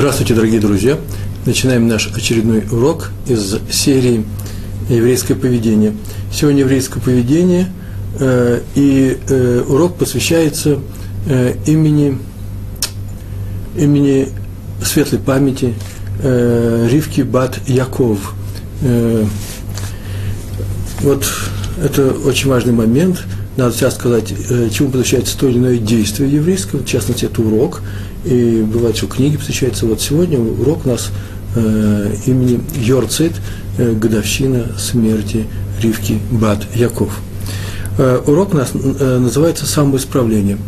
Здравствуйте, дорогие друзья! Начинаем наш очередной урок из серии «Еврейское поведение». Сегодня еврейское поведение, э, и э, урок посвящается э, имени, имени светлой памяти э, Ривки Бат Яков. Э, вот это очень важный момент. Надо сейчас сказать, э, чему посвящается то или иное действие еврейское, в частности, это урок – и бывает, что книги посвящаются. Вот сегодня урок у нас э, имени Йорцит, э, годовщина смерти Ривки Бат Яков. Э, урок у нас э, называется «Самоисправление».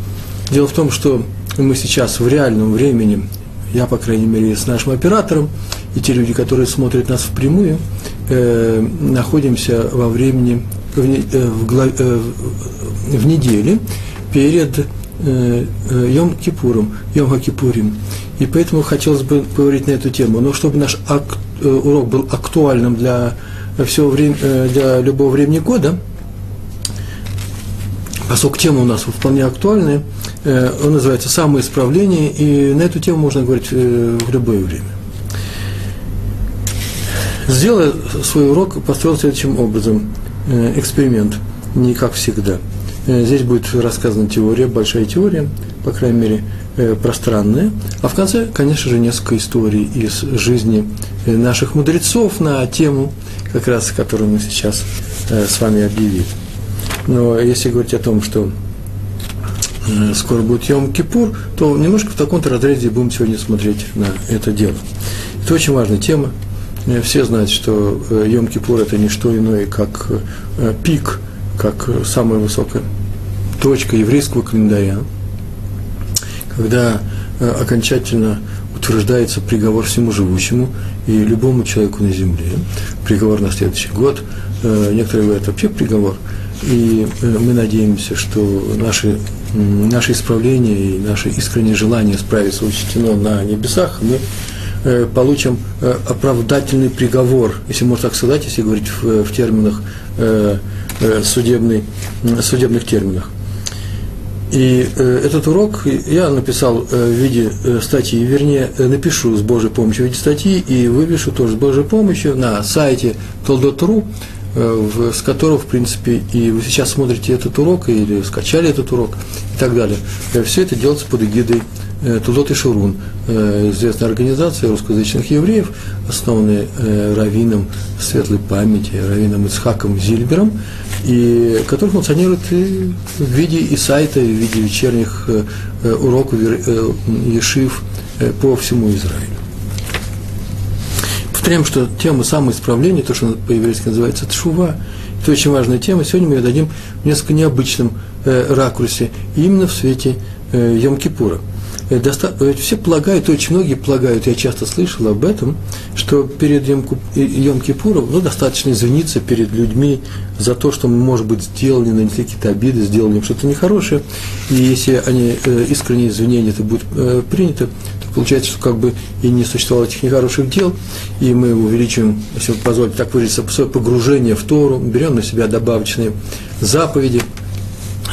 Дело в том, что мы сейчас в реальном времени, я, по крайней мере, с нашим оператором, и те люди, которые смотрят нас впрямую, э, находимся во времени, в, э, в, э, в неделе перед Йом Кипуром, Йом Хакипурим. И поэтому хотелось бы поговорить на эту тему. Но чтобы наш ак, э, урок был актуальным для, всего время, для любого времени года, поскольку тема у нас вполне актуальная, он называется «Самоисправление», и на эту тему можно говорить в любое время. Сделая свой урок, построил следующим образом эксперимент, не как всегда – Э, здесь будет рассказана теория, большая теория, по крайней мере, э, пространная. А в конце, конечно же, несколько историй из жизни э, наших мудрецов на тему, как раз, которую мы сейчас с вами объявили. Но если говорить о том, что скоро будет Йом-Кипур, то немножко в таком-то разрезе будем сегодня смотреть на это дело. Это очень важная тема. Все знают, что Йом-Кипур – это не что иное, как пик – как самая высокая точка еврейского календаря, когда э, окончательно утверждается приговор всему живущему и любому человеку на земле, приговор на следующий год, э, некоторые говорят вообще приговор, и э, мы надеемся, что наши, наши исправления и наше искреннее желание справиться учтено на небесах, мы получим оправдательный приговор, если можно так сказать, если говорить в, в терминах Э, судебный, судебных терминах. И э, этот урок я написал э, в виде э, статьи, вернее, э, напишу с Божьей помощью в виде статьи и вывешу тоже с Божьей помощью на сайте Толдот.ру, э, с которого, в принципе, и вы сейчас смотрите этот урок или скачали этот урок и так далее. Э, все это делается под эгидой Э, Тулот и Шурун, э, известная организация русскоязычных евреев, основанная э, раввином светлой памяти, раввином Ицхаком Зильбером, и который функционирует в виде и сайта, и в виде вечерних уроков Ешив по всему Израилю. Повторяем, что тема самоисправления, то, что по-еврейски называется тшува, это очень важная тема. Сегодня мы ее дадим в несколько необычном ракурсе, именно в свете Йом-Кипура – Э, э, все полагают, очень многие полагают, я часто слышал об этом, что перед Йом-Кипуром ну, достаточно извиниться перед людьми за то, что мы, может быть, сделали, нанесли какие-то обиды, сделали им что-то нехорошее, и если они э, искренние извинения это будет принято, то получается, что как бы и не существовало этих нехороших дел, и мы увеличиваем, если вы позволите так выразиться, свое погружение в Тору, берем на себя добавочные заповеди –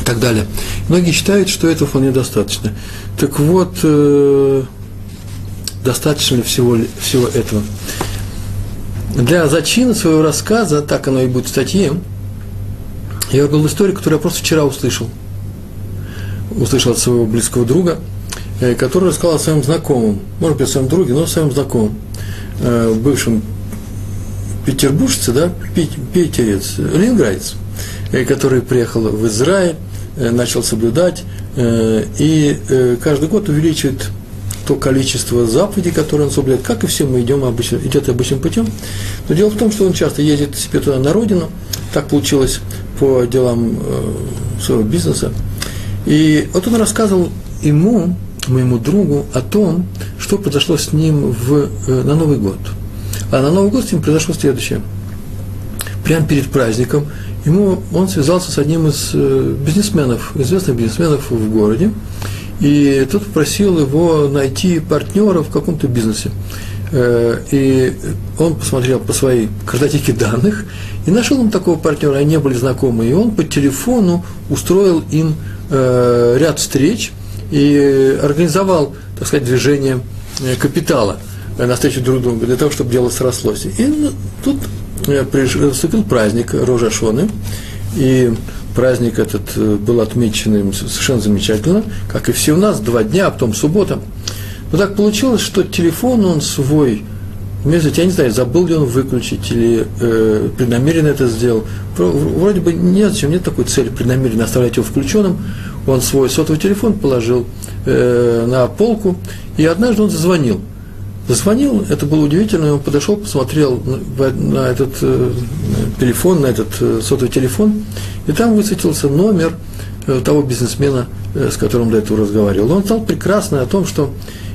так далее. Многие считают, что этого вполне достаточно. Так вот, э, достаточно всего, всего этого? Для зачина своего рассказа, так оно и будет в статье, я был историю, которую я просто вчера услышал. Услышал от своего близкого друга, э, который рассказал о своем знакомом, может быть, о своем друге, но о своем знакомом, э, бывшем петербуржце, да, питерец, ленинградец, э, который приехал в Израиль, начал соблюдать, э, и э, каждый год увеличивает то количество заповедей, которые он соблюдает, как и все мы идем обычно, идет обычным путем. Но дело в том, что он часто ездит себе туда на родину, так получилось по делам своего бизнеса. И вот он рассказывал ему, моему другу, о том, что произошло с ним в, на Новый год. А на Новый год с ним произошло следующее. Прямо перед праздником – ему, он связался с одним из э, бизнесменов, известных бизнесменов в городе, и тот попросил его найти партнера в каком-то бизнесе. Э, и он посмотрел по своей картотеке данных и нашел им такого партнера, они не были знакомы, и он по телефону устроил им э, ряд встреч и организовал, так сказать, движение капитала навстречу друг другу, для того, чтобы дело срослось. И ну, тут наступил праздник Рожашоны, и праздник этот был отмечен совершенно замечательно, как и все у нас, два дня, а потом суббота. Но так получилось, что телефон он свой Между я не знаю, забыл ли он выключить или э, преднамеренно это сделал. Вроде бы нет, зачем нет такой цели преднамеренно оставлять его включенным. Он свой сотовый телефон положил э, на полку, и однажды он зазвонил. Зазвонил, это было удивительно, он подошел, посмотрел на, этот э, телефон, на этот э, сотовый телефон, и там высветился номер э, того бизнесмена, с которым до этого разговаривал. Он стал прекрасно о том, что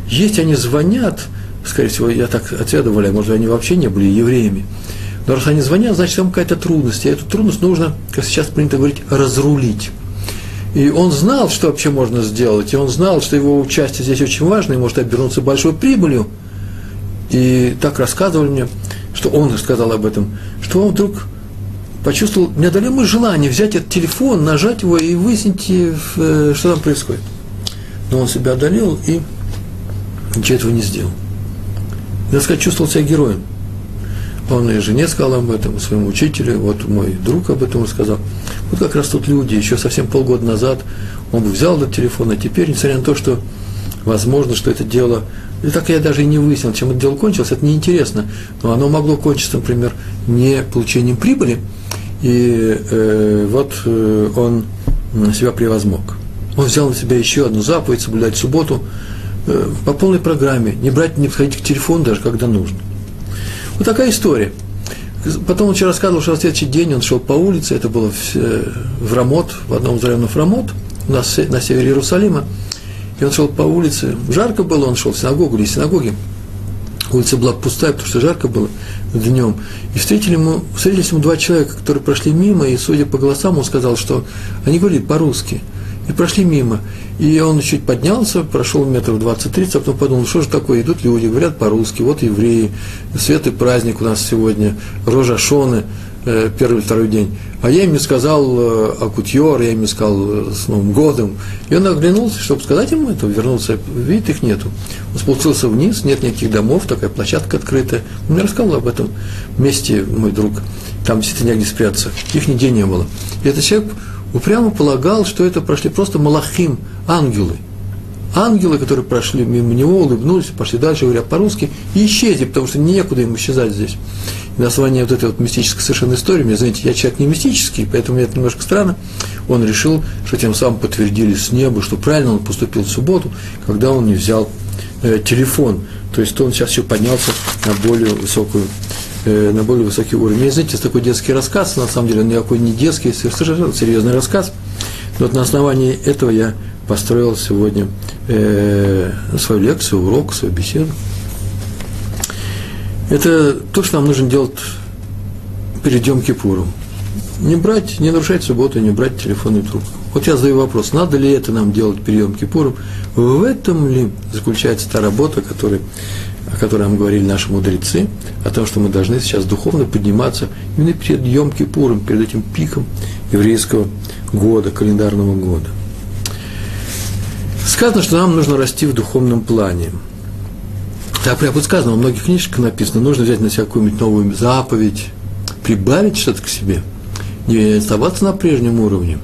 если они звонят, скорее всего, я так отведывали, может, они вообще не были евреями. Но раз они звонят, значит, там какая-то трудность. И эту трудность нужно, как сейчас принято говорить, разрулить. И он знал, что вообще можно сделать, и он знал, что его участие здесь очень важно, и может обернуться большой прибылью. И так рассказывали мне, что он рассказал об этом, что он вдруг почувствовал неодолимое желание взять этот телефон, нажать его и выяснить, э, что там происходит. Но он себя одолел и ничего этого не сделал так сказать, чувствовал себя героем. Он и жене сказал об этом, своему учителю, вот мой друг об этом рассказал. Вот как раз тут люди, еще совсем полгода назад он бы взял этот телефон, а теперь, несмотря на то, что возможно, что это дело, и так я даже и не выяснил, чем это дело кончилось, это неинтересно, но оно могло кончиться, например, не получением прибыли, и э, вот э, он себя превозмог. Он взял на себя еще одну заповедь, соблюдать субботу, Э, по полной программе, не брать, не подходить к телефону даже когда нужно. Вот такая история. Потом он вчера рассказывал, что на следующий день он шел по улице, это было в, э, в Рамот, в одном из районов Рамот, у нас на севере Иерусалима, и он шел по улице, жарко было, он шел в синагогу или синагоги, улица была пустая, потому что жарко было днем, и встретили ему, встретились ему два человека, которые прошли мимо, и, судя по голосам, он сказал, что они говорили по-русски – и прошли мимо. И он чуть поднялся, прошел метров 20-30, а потом подумал, что же такое, идут люди, говорят по-русски, вот евреи, светлый праздник у нас сегодня, Рожа Шоны, э, первый второй день. А я им сказал э, Акутьор, я им сказал э, с Новым годом. И он оглянулся, чтобы сказать ему это, вернулся, видит, их нету. Он спустился вниз, нет никаких домов, такая площадка открытая. Он мне рассказал об этом месте, мой друг. Там действительно негде спрятаться. Их нигде не было. И этот человек упрямо полагал, что это прошли просто малахим, ангелы. Ангелы, которые прошли мимо него, улыбнулись, пошли дальше, говоря по-русски, и исчезли, потому что некуда им исчезать здесь. И основании вот этой вот мистической совершенно истории, мне, знаете, я человек не мистический, поэтому мне это немножко странно, он решил, что тем самым подтвердили с неба, что правильно он поступил в субботу, когда он не взял э, телефон. То есть он сейчас еще поднялся на более высокую Э, на более высокий уровень. И, знаете, такой детский рассказ, на самом деле он никакой не детский, совершенно серьезный рассказ. Вот на основании этого я построил сегодня э, свою лекцию, урок, свою беседу. Это то, что нам нужно делать перед Йом Кипуром. Не брать, не нарушать субботу, не брать телефонный трубку. Вот я задаю вопрос, надо ли это нам делать перед Йом Кипуром? В этом ли заключается та работа, которая о которой нам говорили наши мудрецы, о том, что мы должны сейчас духовно подниматься именно перед Йом Кипуром, перед этим пиком еврейского года, календарного года. Сказано, что нам нужно расти в духовном плане. Так прямо вот сказано, во многих книжках написано, нужно взять на себя какую-нибудь новую заповедь, прибавить что-то к себе, не оставаться на прежнем уровне,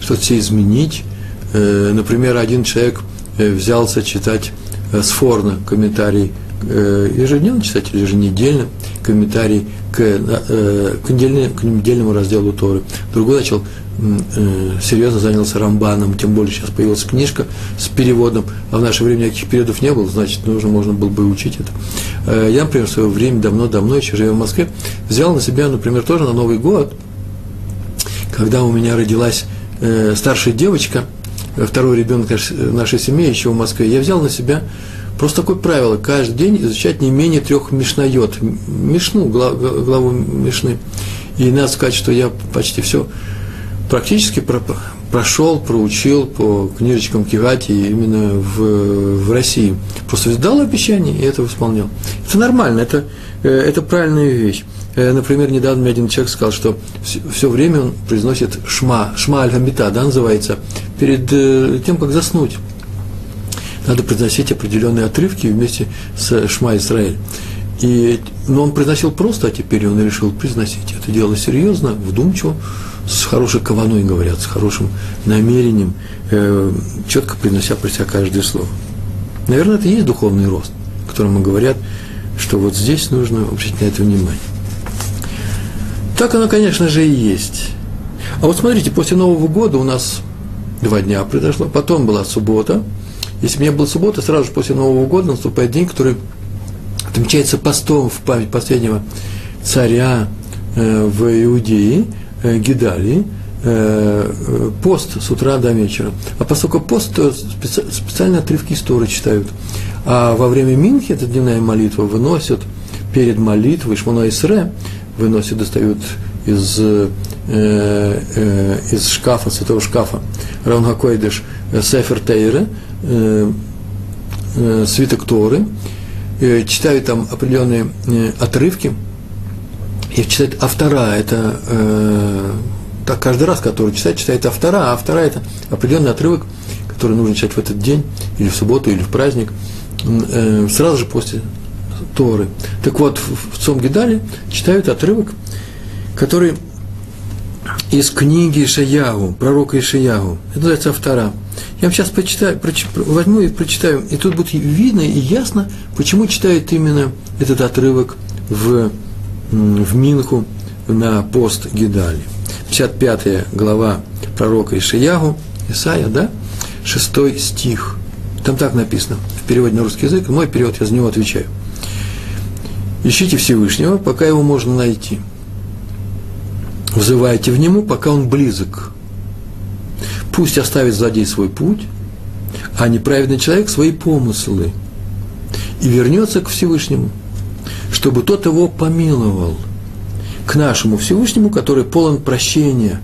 что-то себе изменить. Э, например, один человек э, взялся читать э, с Форна комментарий ежедневно читать или еженедельно комментарий к, э, к, недельному, к недельному разделу Торы. Другой начал э, серьезно занялся Рамбаном, тем более сейчас появилась книжка с переводом, а в наше время никаких переводов не было, значит, нужно, можно было бы учить это. Я, например, в свое время, давно-давно, еще живя в Москве, взял на себя, например, тоже на Новый год, когда у меня родилась старшая девочка, второй ребенок нашей семьи еще в Москве, я взял на себя Просто такое правило, каждый день изучать не менее трех мишнает, мишну, главу мишны. И надо сказать, что я почти все практически прошел, проучил по книжечкам Кигати именно в, в России. Просто дал обещание и это исполнял. Это нормально, это, э, это правильная вещь. Э, например, недавно мне один человек сказал, что все, все время он произносит шма, шма аль да, называется, перед э, тем, как заснуть. Надо произносить определенные отрывки вместе с Шма Исраэль. И, но он произносил просто, а теперь он решил произносить. Это дело серьезно, вдумчиво, с хорошей кованой, говорят, с хорошим намерением, э, четко произнося про себя каждое слово. Наверное, это и есть духовный рост, о котором говорят, что вот здесь нужно обратить на это внимание. Так оно, конечно же, и есть. А вот смотрите, после Нового года у нас два дня произошло, потом была суббота. Если бы не было субботы, сразу же после Нового года наступает день, который отмечается постом в память последнего царя э, в Иудее, э, Гидалии, э, э, пост с утра до вечера. А поскольку пост, то специ, специальные отрывки истории читают. А во время Минхи, это дневная молитва, выносят перед молитвой Шмона Исре, выносят, достают из, э, э, из шкафа, святого шкафа, Равнхакойдыш, э, Сефер Тейра, э, э, свиток Торы, э, читают там определенные э, отрывки, и читают автора, это э, так каждый раз, который читает, читает автора, а автора это определенный отрывок, который нужно читать в этот день, или в субботу, или в праздник, э, сразу же после Торы. Так вот, в Цом Гидале читают отрывок, который из книги Ишаяу, пророка Ишаяу. Это называется автора. Я вам сейчас почитаю, проч, возьму и прочитаю, и тут будет видно и ясно, почему читают именно этот отрывок в, в Минху на пост Гидали. 55 глава пророка Ишиягу, Исаия, да, 6 стих. Там так написано, в переводе на русский язык, мой перевод, я за него отвечаю. Ищите Всевышнего, пока его можно найти. Взывайте в нему, пока он близок. Пусть оставит злодей свой путь, а неправедный человек свои помыслы и вернется к Всевышнему, чтобы тот его помиловал – к нашему Всевышнему, который полон прощения.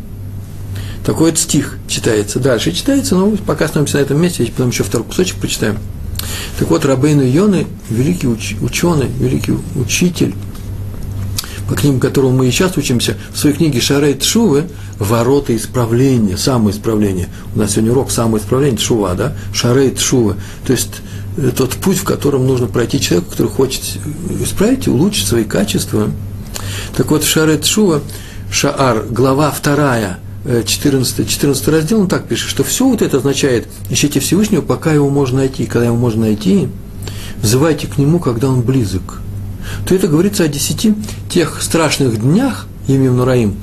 Такой вот стих читается. Дальше читается, но пока остановимся на этом месте, потом еще второй кусочек прочитаем. Так вот, Рабейну Йоны, великий уч, ученый, великий учитель, по книгам которого мы и сейчас учимся, в своей книге Шарей Шувы «Ворота исправления», самоисправление. У нас сегодня урок самоисправления, Шува, да? Шарей Шувы. То есть, э, тот путь, в котором нужно пройти человеку, который хочет исправить и улучшить свои качества – так вот, Шарет Шува, Шаар, глава 2, 14, 14 раздел, он так пишет, что все вот это означает, ищите Всевышнего, пока его можно найти. Когда его можно найти, взывайте к нему, когда он близок. То это говорится о десяти тех страшных днях, Емим Нураим,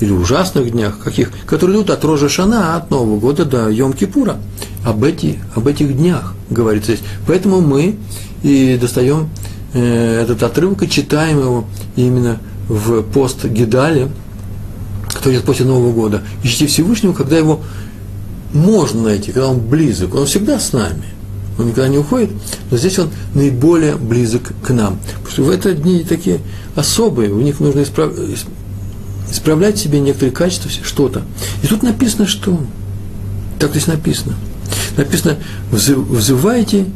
или ужасных днях, каких, которые идут от Рожа Шана, от Нового года до Йом-Кипура. Об, эти, об этих днях говорится здесь. Поэтому мы и достаем э, этот отрывок и читаем его именно в пост Гидали, который идет после Нового года. Ищите Всевышнего, когда его можно найти, когда он близок. Он всегда с нами. Он никогда не уходит, но здесь он наиболее близок к нам. Потому что в эти дни такие особые, у них нужно исправ... исправлять себе некоторые качества, что-то. И тут написано, что? Так здесь написано. Написано, взывайте,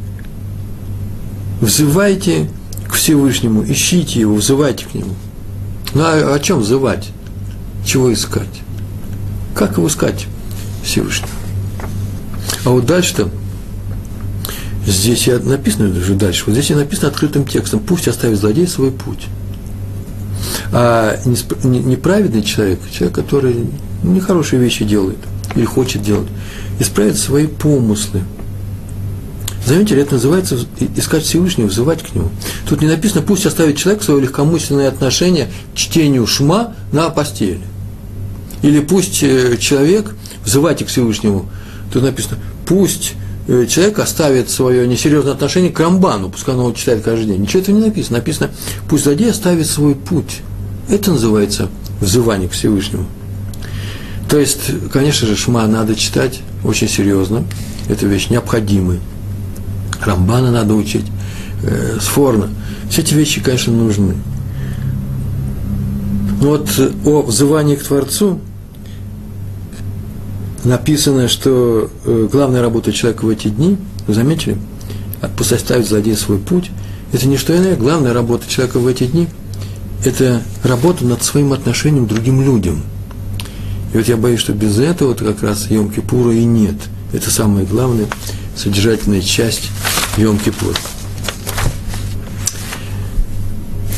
взывайте к Всевышнему, ищите его, взывайте к нему. Ну а о чем взывать? Чего искать? Как его искать Всевышнего? А вот дальше-то, здесь я написано уже дальше, вот здесь я написано открытым текстом, пусть оставит злодей свой путь. А неправедный человек, человек, который нехорошие вещи делает или хочет делать, исправит свои помыслы – Заметили, это называется искать Всевышнего, взывать к Нему. Тут не написано, пусть оставит человек свое легкомысленное отношение к чтению шма на постели. Или пусть э, человек, взывайте к Всевышнему, тут написано, пусть человек оставит свое несерьезное отношение к Рамбану, пускай он его читает каждый день. Ничего этого не написано. Написано, пусть злодей оставит свой путь. Это называется взывание к Всевышнему. То есть, конечно же, Шма надо читать очень серьезно. Это вещь необходимая. Рамбана надо учить, э, Сфорна. Все эти вещи, конечно, нужны. Но вот о взывании к Творцу написано, что э, главная работа человека в эти дни, вы заметили, пусть оставит злодей свой путь, это не что иное, главная работа человека в эти дни – это работа над своим отношением к другим людям. И вот я боюсь, что без этого -то как раз Йом-Кипура и нет. Это самое главное содержательная часть Йом-Кипур.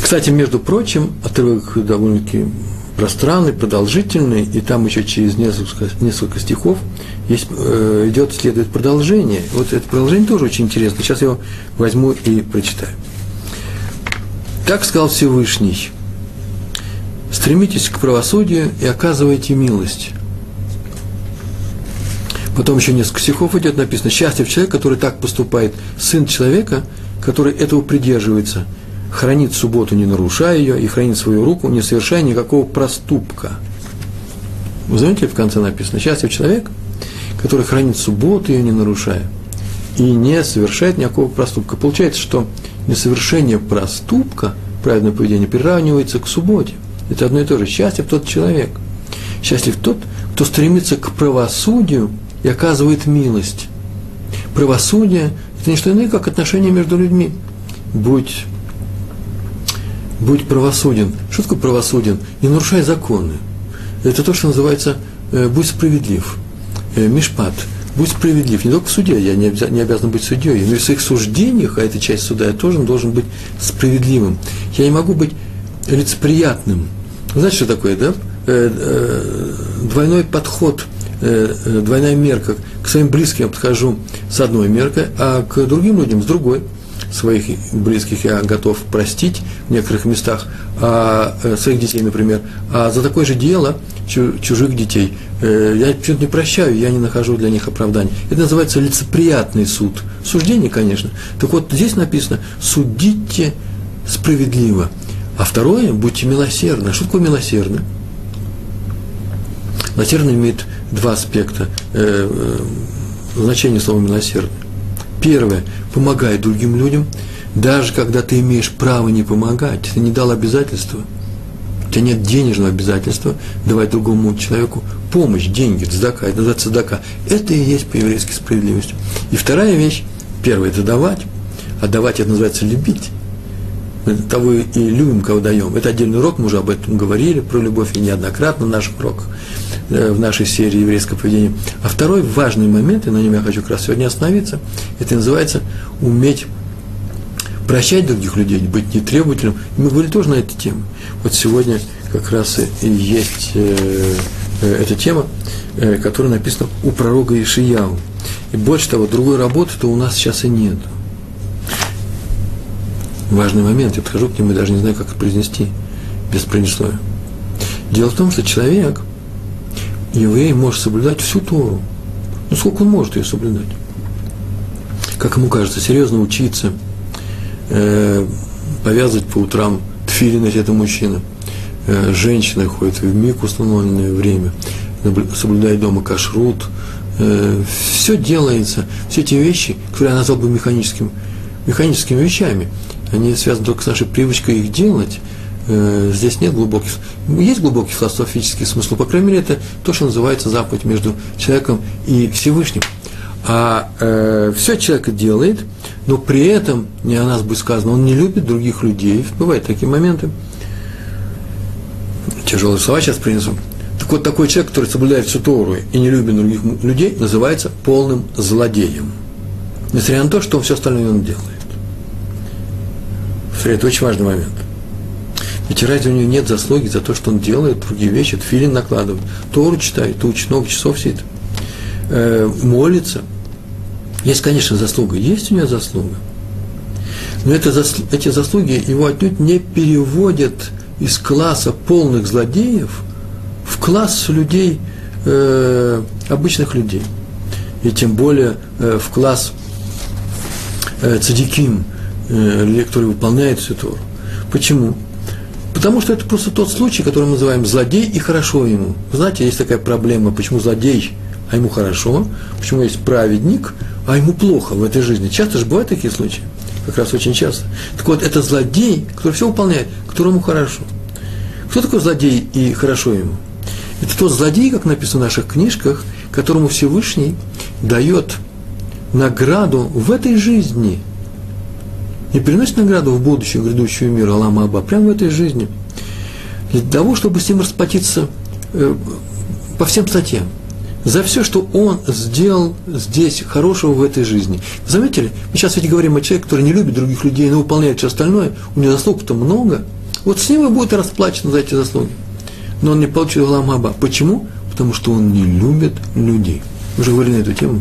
Кстати, между прочим, отрывок довольно-таки пространный, продолжительный, и там еще через несколько, несколько стихов есть, э, идет, следует продолжение. Вот это продолжение тоже очень интересно. Сейчас я его возьму и прочитаю. Так сказал Всевышний. Стремитесь к правосудию и оказывайте милость. Потом еще несколько стихов идет написано. Счастлив человек, который так поступает. Сын человека, который этого придерживается – хранит субботу, не нарушая ее, и хранит свою руку, не совершая никакого проступка. Вы знаете, в конце написано, счастлив человек, который хранит субботу, ее не нарушая, и не совершает никакого проступка. Получается, что несовершение проступка, праведное поведение, приравнивается к субботе. Это одно и то же. Счастлив тот человек. Счастлив тот, кто стремится к правосудию и оказывает милость. Правосудие – это не что иное, как отношения между людьми. Будь будь правосуден. Что такое правосуден? Не нарушай законы. Это то, что называется э, «будь справедлив». Э, мишпат. Будь справедлив. Не только в суде, я не, обязан, быть судьей, но и в своих суждениях, а это часть суда, я тоже должен быть справедливым. Я не могу быть лицеприятным. Знаете, что такое, да? Э, двойной подход, двойная мерка. К своим близким я подхожу с одной меркой, а к другим людям с другой – своих близких я готов простить в некоторых местах, а, э, своих детей, например, а за такое же дело чужих детей э, я почему-то не прощаю, я не нахожу для них оправданий. Это называется лицеприятный суд. Суждение, конечно. Так вот, здесь написано «судите справедливо». А второе – будьте милосердны. Что такое милосердно? Милосердно имеет два аспекта э, э, значения слова «милосердно». Первое – помогай другим людям, даже когда ты имеешь право не помогать, ты не дал обязательства, у тебя нет денежного обязательства давать другому человеку помощь, деньги, цдака, это называется цдака. Это и есть по-еврейски справедливость. И вторая вещь, первое – это давать, а давать – это называется любить. Мы того и любим, кого даем. Это отдельный урок, мы уже об этом говорили, про любовь и неоднократно в наших уроках. Э, в нашей серии еврейское поведение. А второй важный момент, и на нем я хочу как раз сегодня остановиться, это называется уметь прощать других людей, быть нетребовательным. И мы говорили тоже на эту тему. Вот сегодня как раз и есть э, э, эта тема, э, которая написана у пророка Ишияу. И больше того, другой работы-то у нас сейчас и нет. Важный момент, я подхожу к нему и даже не знаю, как это произнести без предисловия. Дело в том, что человек, еврей может соблюдать всю Тору. Ну, сколько он может ее соблюдать? Как ему кажется, серьезно учиться, э, повязывать по утрам тфили носит это мужчина. Э, женщина ходит в миг установленное время, соблюдает дома кашрут. Э, все делается, все эти вещи, которые я назвал бы механическим, механическими вещами, они связаны только с нашей привычкой их делать – Э, здесь нет глубоких, есть глубокий философический смысл, по крайней мере, это то, что называется заповедь между человеком и Всевышним. А э, все человек делает, но при этом, не о нас будет сказано, он не любит других людей. Бывают такие моменты. Тяжелые слова сейчас принесу. Так вот, такой человек, который соблюдает всю Тору и не любит других людей, называется полным злодеем. Несмотря на то, что все остальное он делает. Это очень важный момент. Ведь разве у него нет заслуги за то, что он делает другие вещи, филин накладывает, Тору читает, учит, много часов сидит, э, молится. Есть, конечно, заслуга, есть у него заслуга. Но это, эти заслуги его отнюдь не переводят из класса полных злодеев в класс людей, э, обычных людей. И тем более э, в класс э, цадиким, э, людей, которые всю Тору. Почему? Потому что это просто тот случай, который мы называем злодей и хорошо ему. знаете, есть такая проблема, почему злодей, а ему хорошо, почему есть праведник, а ему плохо в этой жизни. Часто же бывают такие случаи, как раз очень часто. Так вот, это злодей, который все выполняет, которому хорошо. Кто такой злодей и хорошо ему? Это тот злодей, как написано в наших книжках, которому Всевышний дает награду в этой жизни – не переносит награду в будущую, грядущую мир Алама Аба, прямо в этой жизни. Для того, чтобы с ним расплатиться э, по всем статьям. за все, что он сделал здесь хорошего в этой жизни. Заметили? Мы сейчас ведь говорим о человеке, который не любит других людей, но выполняет все остальное, у него заслуг-то много. Вот с ним и будет расплачено за эти заслуги. Но он не получил ламаба. Почему? Потому что он не любит людей. Мы уже говорили на эту тему.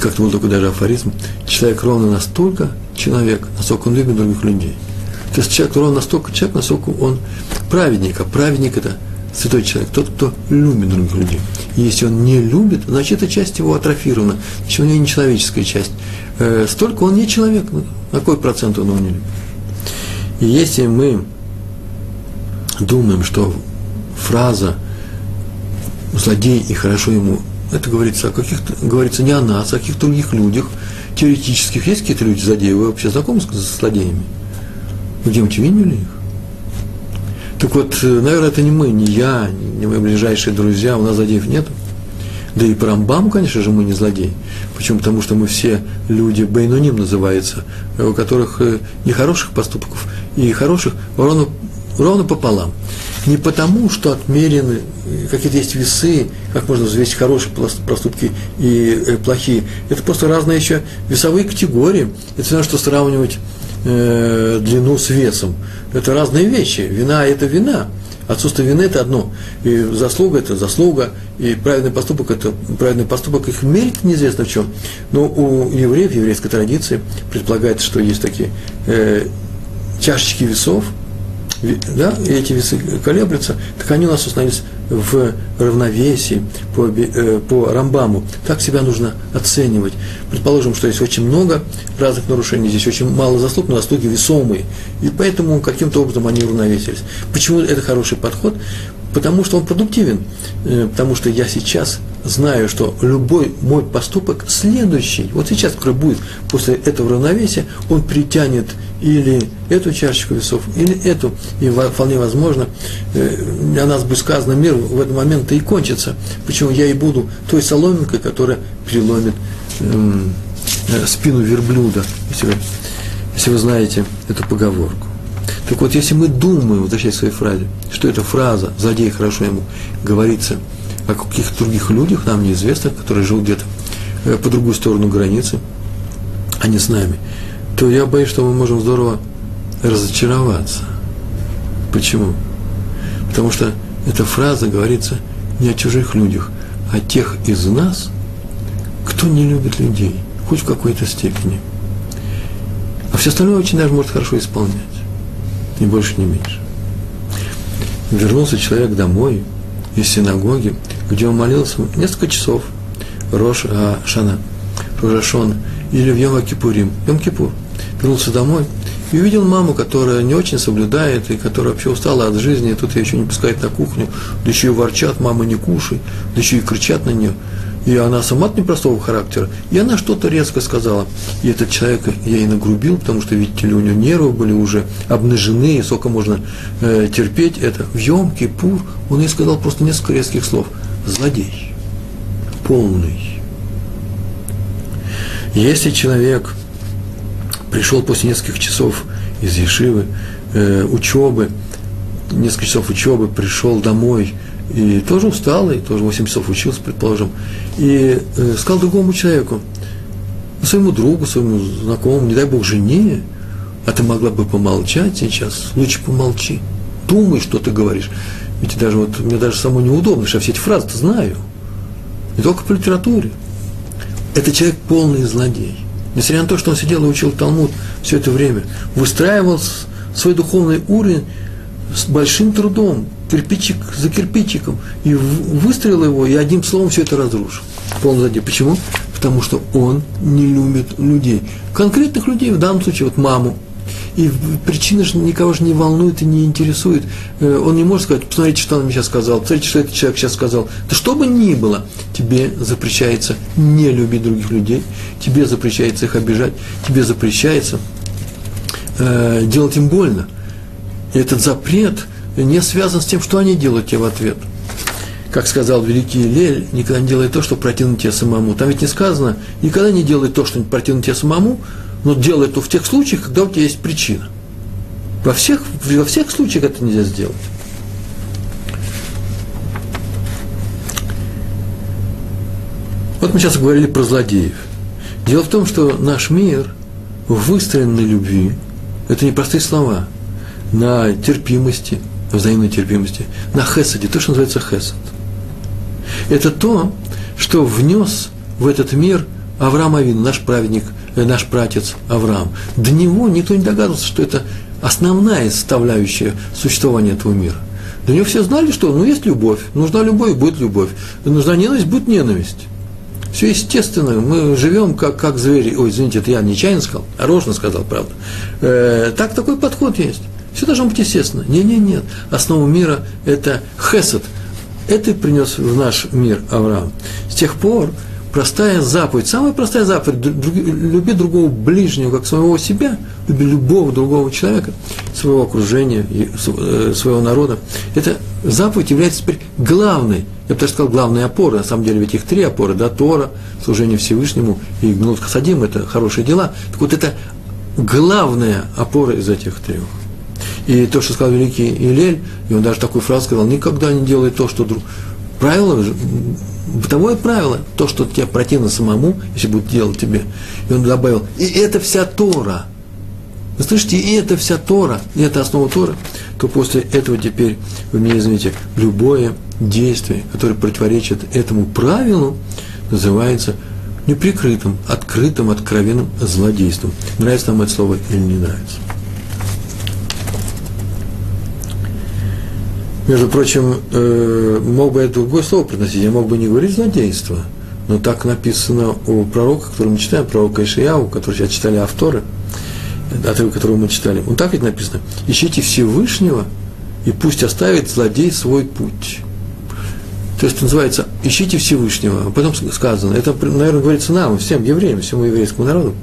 Как-то был такой даже афоризм. Человек ровно настолько человек, насколько он любит других людей. То есть человек ровно настолько человек, насколько он праведник. А праведник – это святой человек, тот, кто любит других людей. И если он не любит, значит, эта часть его атрофирована, значит, у него не человеческая часть. Э, столько он не человек, какой процент он его не любит. И если мы думаем, что фраза «злодей и хорошо ему» это говорится о каких-то, говорится не о нас, а о каких-то других людях, теоретических. Есть какие-то люди злодеи? Вы вообще знакомы с злодеями? Где-нибудь видели их? Так вот, э, наверное, это не мы, не я, не мои ближайшие друзья, у нас злодеев нет. Да и по Рамбаму, конечно же, мы не злодеи. Почему? Потому что мы все люди, бейноним называется, э, у которых э, не хороших поступков, и хороших ровно, ровно пополам. Не потому, что отмерены, какие-то есть весы, как можно взвесить хорошие проступки и плохие. Это просто разные еще весовые категории. Это все равно, что сравнивать э, длину с весом. Это разные вещи. Вина – это вина. Отсутствие вины – это одно. И заслуга – это заслуга. И правильный поступок – это правильный поступок. Их мерить неизвестно в чем. Но у евреев, еврейской традиции, предполагается, что есть такие э, чашечки весов – да, и эти весы колеблются, так они у нас установились в равновесии по, э, по Рамбаму. Так себя нужно оценивать. Предположим, что есть очень много разных нарушений, здесь очень мало заслуг, но заслуги весомые. И поэтому каким-то образом они уравновесились. Почему это хороший подход? Потому что он продуктивен. Э, потому что я сейчас знаю, что любой мой поступок следующий, вот сейчас, который будет после этого равновесия, он притянет или эту чашечку весов, или эту. И вполне возможно, э, о нас будет сказано, мир в этот момент и кончится. Почему я и буду той соломинкой, которая переломит эм, э, спину верблюда, если вы, если вы знаете эту поговорку. Так вот, если мы думаем, возвращаясь к своей фразе, что эта фраза «злодей хорошо ему» говорится о каких-то других людях, нам неизвестных, которые живут где-то э, по другую сторону границы, а не с нами, то я боюсь, что мы можем здорово разочароваться. Почему? Потому что эта фраза говорится не о чужих людях, а о тех из нас, кто не любит людей, хоть в какой-то степени. А все остальное очень даже может хорошо исполнять, ни больше, ни меньше. Вернулся человек домой из синагоги, где он молился несколько часов, Рош Шана, Рожашон, или в Йом Кипурим, Йом Кипур – вернулся домой и увидел маму, которая не очень соблюдает, и которая вообще устала от жизни, и тут ее еще не пускают на кухню, да еще и ворчат, мама не кушай, да еще и кричат на нее. И она сама непростого характера. И она что-то резко сказала. И этот человек ей нагрубил, потому что, видите ли, у нее нервы были уже обнажены, и сколько можно э, терпеть это. В Йом Кипур он ей сказал просто несколько резких слов. Злодей. Полный. Если человек пришел после нескольких часов из Ешивы, э, учебы, несколько часов учебы, пришел домой, и тоже усталый, тоже 8 часов учился, предположим, и э, сказал другому человеку, своему другу, своему знакомому, не дай бог жене, а ты могла бы помолчать сейчас, лучше помолчи, думай, что ты говоришь. Ведь даже вот, мне даже самому неудобно, что я все эти фразы-то знаю. Не только по литературе. Это человек полный злодей. Несмотря на то, что он сидел и учил Талмуд все это время, выстраивал свой духовный уровень с большим трудом, кирпичик за кирпичиком, и выстроил его, и одним словом все это разрушил. Полный Почему? Потому что он не любит людей. Конкретных людей, в данном случае, вот маму, и причина же никого же не волнует и не интересует. Э, он не может сказать, посмотрите, что он мне сейчас сказал, посмотрите, что этот человек сейчас сказал. Да что бы ни было, тебе запрещается не любить других людей, тебе запрещается их обижать, тебе запрещается э, делать им больно. И этот запрет не связан с тем, что они делают тебе в ответ. Как сказал великий Лель, никогда не делай то, что противно тебе самому. Там ведь не сказано, никогда не делай то, что противно тебе самому, но делай это в тех случаях, когда у тебя есть причина. Во всех, во всех случаях это нельзя сделать. Вот мы сейчас говорили про злодеев. Дело в том, что наш мир выстроен на любви. Это не простые слова. На терпимости, взаимной терпимости, на хесаде, то, что называется хесад. Это то, что внес в этот мир Авраам Авин, наш праведник, наш пратец Авраам. До него никто не догадывался, что это основная составляющая существования этого мира. До него все знали, что ну есть любовь, нужна любовь, будет любовь, нужна ненависть, будет ненависть. Все естественно, мы живем как, как звери. Ой, извините, это я нечаянно сказал, рожно сказал, правда. Э, так такой подход есть. Все должно быть естественно. Не, не, нет. Основа мира – это хесед. Это принес в наш мир Авраам. С тех пор простая заповедь, самая простая заповедь, люби другого ближнего, как своего себя, люби любого другого человека, своего окружения, э, своего народа. Эта заповедь является теперь главной, я бы даже сказал, главной опорой, на самом деле ведь их три опоры, да, Тора, служение Всевышнему и Гнут Хасадим, это хорошие дела. Так вот, это главная опора из этих трех. И то, что сказал великий Илель, и он даже такую фразу сказал, никогда не делай то, что друг... Правило, бытовое правило, то, что тебе противно самому, если будет делать тебе. И он добавил, и это вся Тора. Вы слышите, и это вся Тора, и это основа Тора, то после этого теперь, вы меня извините, любое действие, которое противоречит этому правилу, называется неприкрытым, открытым, откровенным злодейством. Нравится нам это слово или не нравится. Между прочим, э, мог бы я другое слово приносить, я мог бы не говорить злодейство, но так написано у пророка, который мы читаем, пророка Ишияу, который сейчас читали авторы, отрывок которого мы читали. Он так ведь написано, ищите Всевышнего, и пусть оставит злодей свой путь. То есть называется «ищите Всевышнего». А потом сказано, это, наверное, говорится нам, всем евреям, всему еврейскому народу.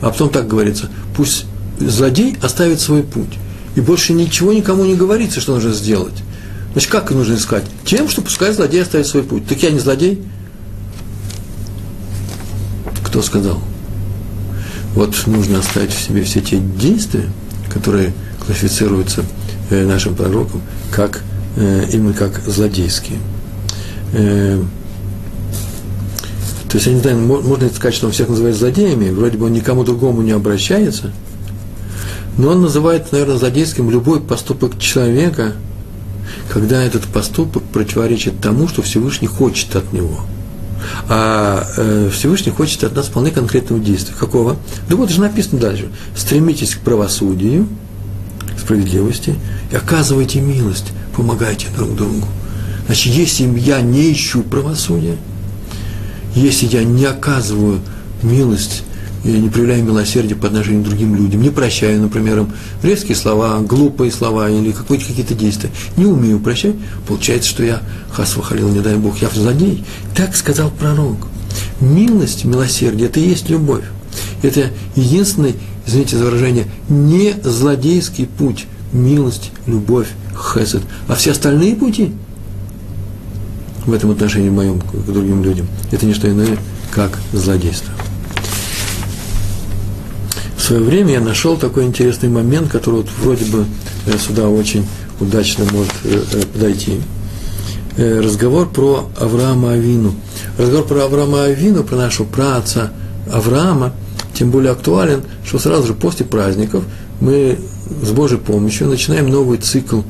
А потом так говорится, пусть злодей оставит свой путь. И больше ничего никому не говорится, что нужно сделать. Значит, как нужно искать? Тем, что пускай злодей оставит свой путь. Так я не злодей? Кто сказал? Вот нужно оставить в себе все те действия, которые классифицируются э, нашим пророком, как, э, именно как злодейские. Э, то есть, я не знаю, можно сказать, что он всех называет злодеями, вроде бы он никому другому не обращается, но он называет, наверное, злодейским любой поступок человека – когда этот поступок противоречит тому, что Всевышний хочет от него. А э, Всевышний хочет от нас вполне конкретного действия. Какого? Да вот же написано дальше. Стремитесь к правосудию, справедливости и оказывайте милость, помогайте друг другу. Значит, если я не ищу правосудия, если я не оказываю милость я не проявляю милосердия по отношению к другим людям, не прощаю, например, им резкие слова, глупые слова или какие-то действия, не умею прощать, получается, что я, хасва халил, не дай Бог, я злодей. Так сказал пророк. Милость, милосердие – это и есть любовь. Это единственный, извините за выражение, не злодейский путь. Милость, любовь, хесед. А все остальные пути в этом отношении моем к другим людям – это не что иное, как злодейство свое время я нашел такой интересный момент, который вот вроде бы э, сюда очень удачно может э, э, подойти. Разговор про Авраама Авину. Разговор про Авраама Авину, про нашего праца Авраама, тем более актуален, что сразу же после праздников мы с Божьей помощью начинаем новый цикл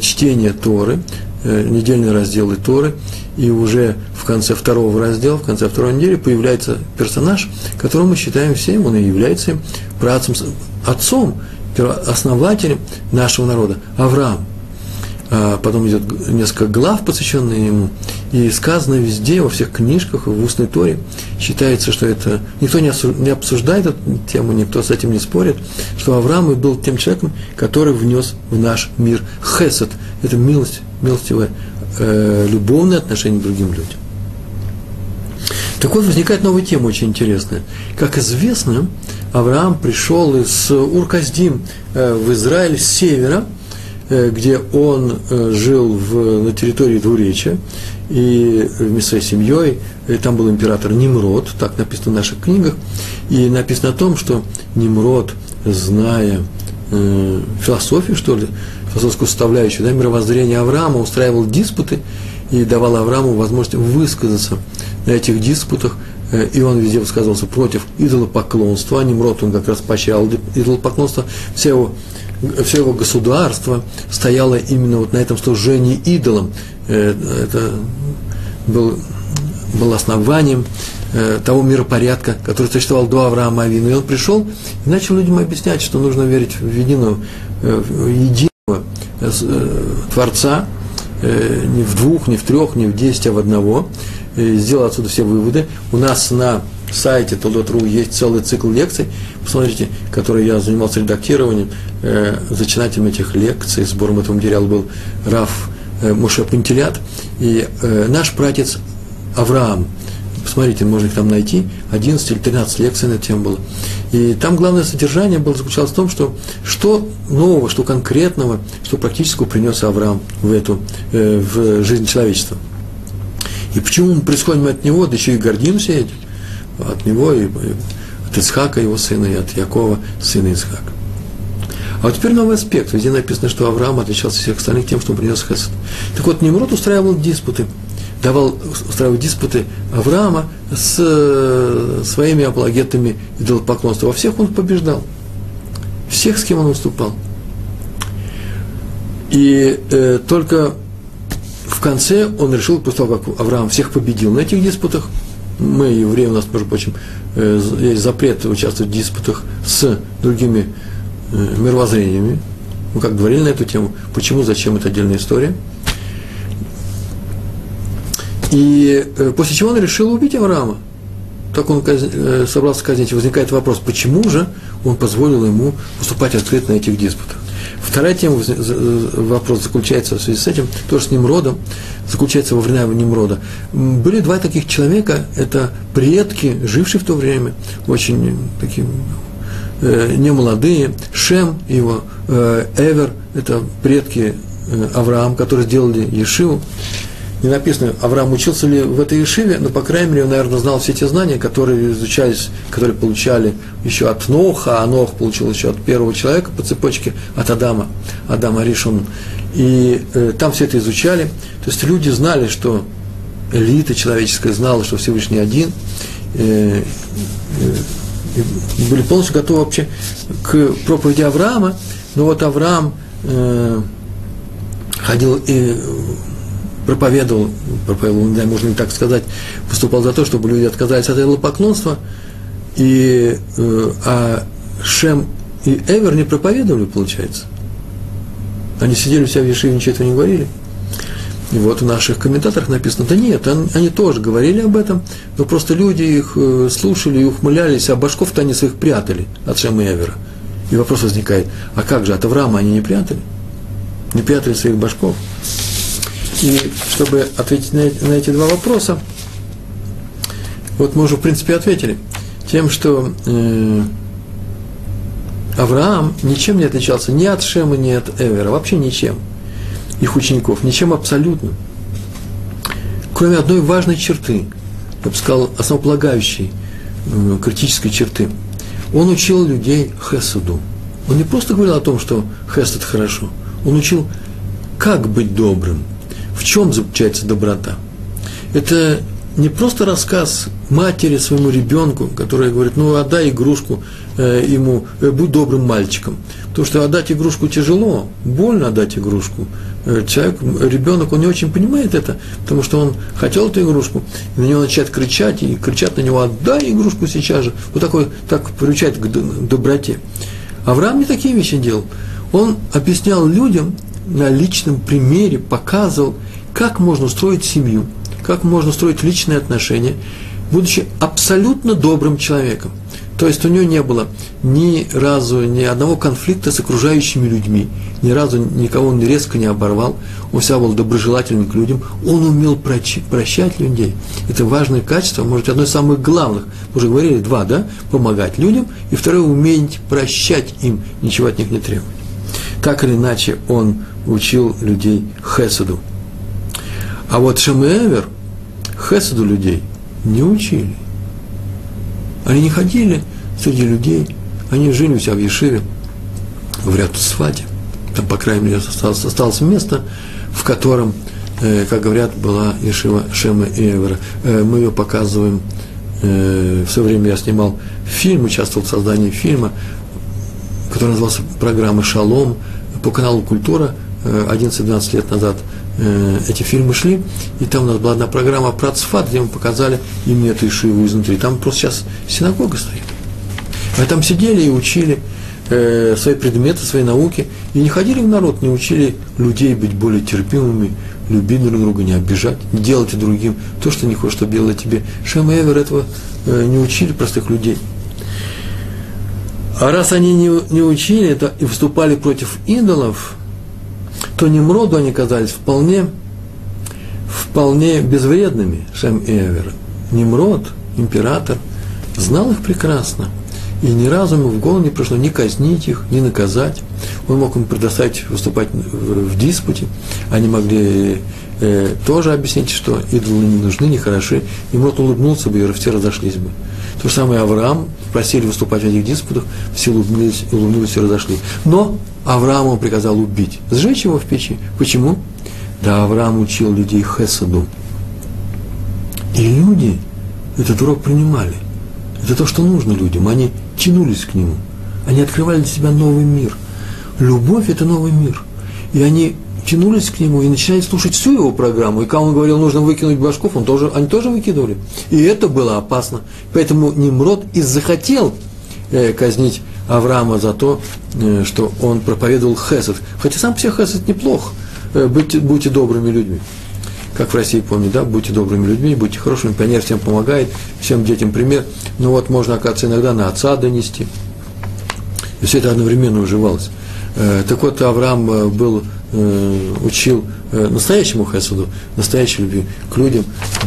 чтения Торы, недельные разделы Торы, и уже в конце второго раздела, в конце второй недели появляется персонаж, которого мы считаем всем, он и является працем, отцом, основателем нашего народа, Авраам. А потом идет несколько глав, посвященных ему, и сказано везде, во всех книжках, в устной торе, считается, что это, никто не обсуждает эту тему, никто с этим не спорит, что Авраам и был тем человеком, который внес в наш мир хесед, это милость, милостивое, э, любовное отношение к другим людям. Так вот, возникает новая тема очень интересная. Как известно, Авраам пришел из Урказдим э, в Израиль с севера, э, где он э, жил в, на территории Двуречия, и вместе своей семьей, там был император Nimrod, так написано в наших книгах, и написано о том, что Nimrod, зная философию, что ли, философскую составляющую, да, мировоззрение Авраама, устраивал диспуты и давал Аврааму возможность высказаться на этих диспутах, э, и он везде высказывался против идолопоклонства, а Немрод он как раз поощрял идолопоклонство, вся его, все его государство стояло именно вот на этом служении идолам. Э, это был, был основанием э, того миропорядка, который существовал до Авраама Авина. И он пришел и начал людям объяснять, что нужно верить в единого, в единого Творца, не в двух, не в трех, не в десять, а в одного – сделал отсюда все выводы. У нас на сайте Толдот.ру есть целый цикл лекций, посмотрите, который я занимался редактированием, э, зачинателем этих лекций, сбором этого материала был Раф э, Муше и э, наш пратец Авраам, посмотрите, можно их там найти, 11 или 13 лекций на эту тему было. И там главное содержание было заключалось в том, что что нового, что конкретного, что практического принес Авраам в эту, э, в жизнь человечества. И почему мы происходим от него, да еще и гордимся этим, от него, и, и от Исхака, его сына, и от Якова, сына Исхака. А вот теперь новый аспект. Везде написано, что Авраам отличался всех остальных тем, что принес хесед. Так вот, Немрод устраивал диспуты, давал устраивать диспуты Авраама с э, своими апологетами идолопоклонства. Во всех он побеждал. Всех, с кем он выступал. И э, только в конце он решил, после того, как Авраам всех победил на этих диспутах, мы, евреи, у нас, между прочим, э, есть запрет участвовать в диспутах с другими э, мировоззрениями. Мы как говорили на эту тему, почему, зачем, это отдельная история. И э, после чего он решил убить Авраама. Так он собрался казнить. Возникает вопрос, почему же он позволил ему выступать открыто на этих диспутах. Вторая тема, вопрос заключается в связи с этим, тоже с Немродом, заключается во времена Немрода. Были два таких человека, это предки, жившие в то время, очень такие э, немолодые, Шем, его э, Эвер, это предки э, Авраам, которые сделали Ешиву не написано, Авраам учился ли в этой Ешиве, но, по крайней мере, он, наверное, знал все те знания, которые изучались, которые получали еще от Ноха, а Нох получил еще от первого человека по цепочке, от Адама, Адама Ришон. И э, там все это изучали. То есть люди знали, что элита человеческая знала, что Всевышний один, э, э, были полностью готовы вообще к проповеди Авраама, но вот Авраам э, ходил и проповедовал, проповедовал, знаю, можно так сказать, выступал за то, чтобы люди отказались от идолопоклонства, и, э, а Шем и Эвер не проповедовали, получается. Они сидели у себя в Ешиве, ничего этого не говорили. И вот в наших комментаторах написано, да нет, они, они тоже говорили об этом, но просто люди их э, слушали и ухмылялись, а башков-то они своих прятали от Шема и Эвера. И вопрос возникает, а как же, от Авраама они не прятали? Не прятали своих башков? И чтобы ответить на, на эти два вопроса, вот мы уже, в принципе, ответили тем, что э, Авраам ничем не отличался ни от Шема, ни от Эвера, вообще ничем, их учеников, ничем абсолютно, кроме одной важной черты, я бы сказал, основополагающей, э, критической черты. Он учил людей хесуду. Он не просто говорил о том, что хесед хорошо, он учил, как быть добрым – чем заключается доброта? Это не просто рассказ матери своему ребенку, которая говорит, ну отдай игрушку э, ему, э, будь добрым мальчиком. Потому что отдать игрушку тяжело, больно отдать игрушку. Э, человек, ребенок, он не очень понимает это, потому что он хотел эту игрушку, и на него начинает кричать, и кричат на него, отдай игрушку сейчас же. Вот такой, так приучает к доброте. Авраам не такие вещи делал. Он объяснял людям на личном примере, показывал, как можно устроить семью, как можно строить личные отношения, будучи абсолютно добрым человеком. То есть у него не было ни разу ни одного конфликта с окружающими людьми, ни разу никого он резко не оборвал, он всегда был доброжелательным к людям, он умел прощать людей. Это важное качество, может, одно из самых главных. Мы уже говорили, два, да? Помогать людям, и второе, уметь прощать им, ничего от них не требовать. Так или иначе, он учил людей хесаду – а вот Шамеевер Хесаду людей не учили. Они не ходили среди людей, они жили у себя в Ешиве, в Сфате. Там, по крайней мере, осталось, осталось место, в котором как говорят, была Ешива Шема Эвера. Мы ее показываем, в свое время я снимал фильм, участвовал в создании фильма, который назывался программа «Шалом» по каналу «Культура» 11-12 лет назад эти фильмы шли, и там у нас была одна программа про Цфат, где мы показали именно эту Ишиву изнутри. Там просто сейчас синагога стоит. А там сидели и учили э, свои предметы, свои науки, и не ходили в народ, не учили людей быть более терпимыми, любить друг друга, не обижать, делать другим то, что не хочешь, чтобы делали тебе. Шем и Эвер этого э, не учили простых людей. А раз они не, не учили это и выступали против идолов, то Немроду они казались вполне, вполне безвредными, Шем и Эвер. Немрод, император, знал их прекрасно – и ни разу ему в голову не пришло ни казнить их, ни наказать. Он мог им предоставить выступать в, диспуте. Они могли э, тоже объяснить, что идолы не нужны, не хороши. И Мрот улыбнулся бы, и все разошлись бы. То же самое Авраам, просили выступать в этих диспутах, все улыбнулись, улыбнулись и разошлись. Но Аврааму приказал убить, сжечь его в печи. Почему? Да, Авраам учил людей Хесаду. И люди этот урок принимали. Это то, что нужно людям. Они тянулись к нему. Они открывали для себя новый мир. Любовь – это новый мир. И они тянулись к нему и начинали слушать всю его программу. И когда он говорил, нужно выкинуть башков, он тоже, они тоже выкидывали. И это было опасно. Поэтому Немрод и захотел э, казнить Авраама за то, э, что он проповедовал хесед. Хотя сам все хесед неплох. Э, будьте, будьте добрыми людьми как в России, помню, да, будьте добрыми людьми, будьте хорошими, пионер всем помогает, всем детям пример. Ну вот можно, оказывается, иногда на отца донести. И все это одновременно уживалось. Э, так вот, Авраам э, был, э, учил настоящему хесуду, настоящей любви к людям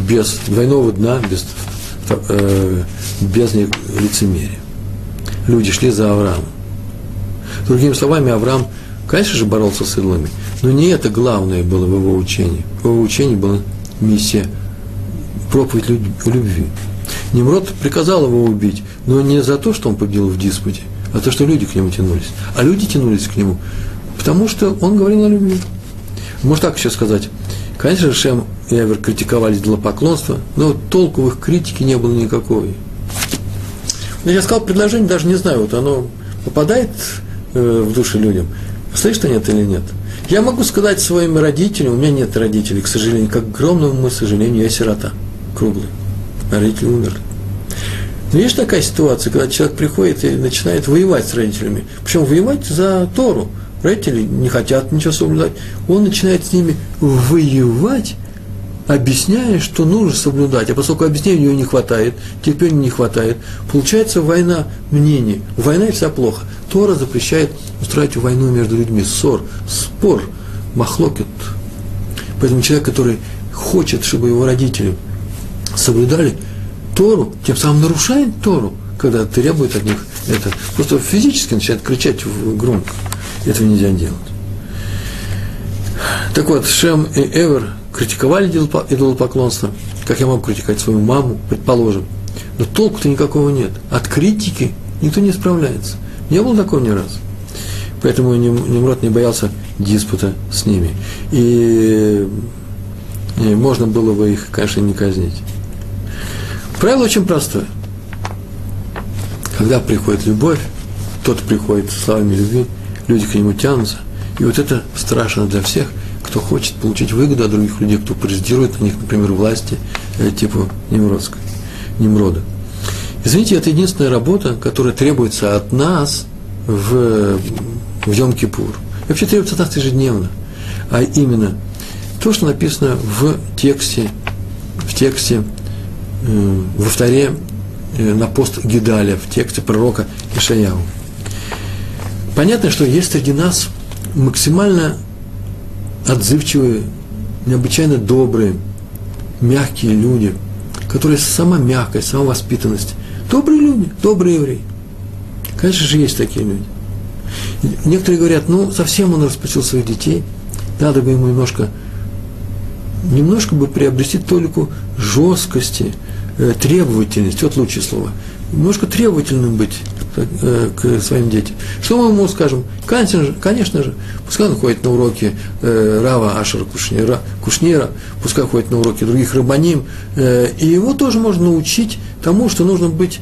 без двойного дна, без, без лицемерия. Люди шли за Авраамом. Другими словами, Авраам, конечно же, боролся с идолами, но не это главное было в его учении. В его учении была миссия проповедь любви. Немрод приказал его убить, но не за то, что он победил в диспуте, а то, что люди к нему тянулись. А люди тянулись к нему, потому что он говорил о любви. Может так еще сказать. Конечно, Шем и Эвер критиковали поклонства, но толку в их критике не было никакой. Но я сказал предложение, даже не знаю, вот оно попадает э, в души людям. Слышишь, что нет или нет? Я могу сказать своим родителям, у меня нет родителей, к сожалению, как огромному моему сожалению, я сирота, круглый. Родители умерли. Но есть такая ситуация, когда человек приходит и начинает воевать с родителями. Причем воевать за Тору. Родители не хотят ничего соблюдать. Он начинает с ними воевать, объясняя, что нужно соблюдать. А поскольку объяснений у него не хватает, терпения не хватает, получается война мнений. Война и вся плохо. Тора запрещает устраивать войну между людьми, ссор, спор, махлокет. Поэтому человек, который хочет, чтобы его родители соблюдали Тору, тем самым нарушает Тору, когда требует от них это. Просто физически начинает кричать громко. Этого нельзя делать. Так вот, Шем и Эвер критиковали идолопоклонство, как я могу критиковать свою маму, предположим. Но толку-то никакого нет. От критики никто не справляется. Не было такого ни разу. Поэтому Немрод не боялся диспута с ними. И, и можно было бы их, конечно, не казнить. Правило очень простое. Когда приходит любовь, тот приходит с словами любви, люди к нему тянутся. И вот это страшно для всех, кто хочет получить выгоду от других людей, кто президирует на них, например, власти э, типа Немродской, Немрода. Извините, это единственная работа, которая требуется от нас в, в Йом-Кипур. Вообще требуется от нас ежедневно. А именно то, что написано в тексте, в тексте, во вторе э, на пост Гидаля, в тексте пророка Ишаяу. Понятно, что есть среди нас максимально отзывчивые, необычайно добрые, мягкие люди, которые сама мягкость, сама воспитанность – Добрые люди, добрые евреи. Конечно же, есть такие люди. Некоторые говорят, ну, совсем он распустил своих детей, надо бы ему немножко, немножко бы приобрести толику жесткости, э, требовательности, вот лучшее слово, немножко требовательным быть э, к своим детям. Что мы ему скажем? Конечно же, конечно же пускай он ходит на уроки э, Рава Ашера Кушнира, Кушнира, пускай ходит на уроки других рабаним, и его тоже можно научить тому, что нужно быть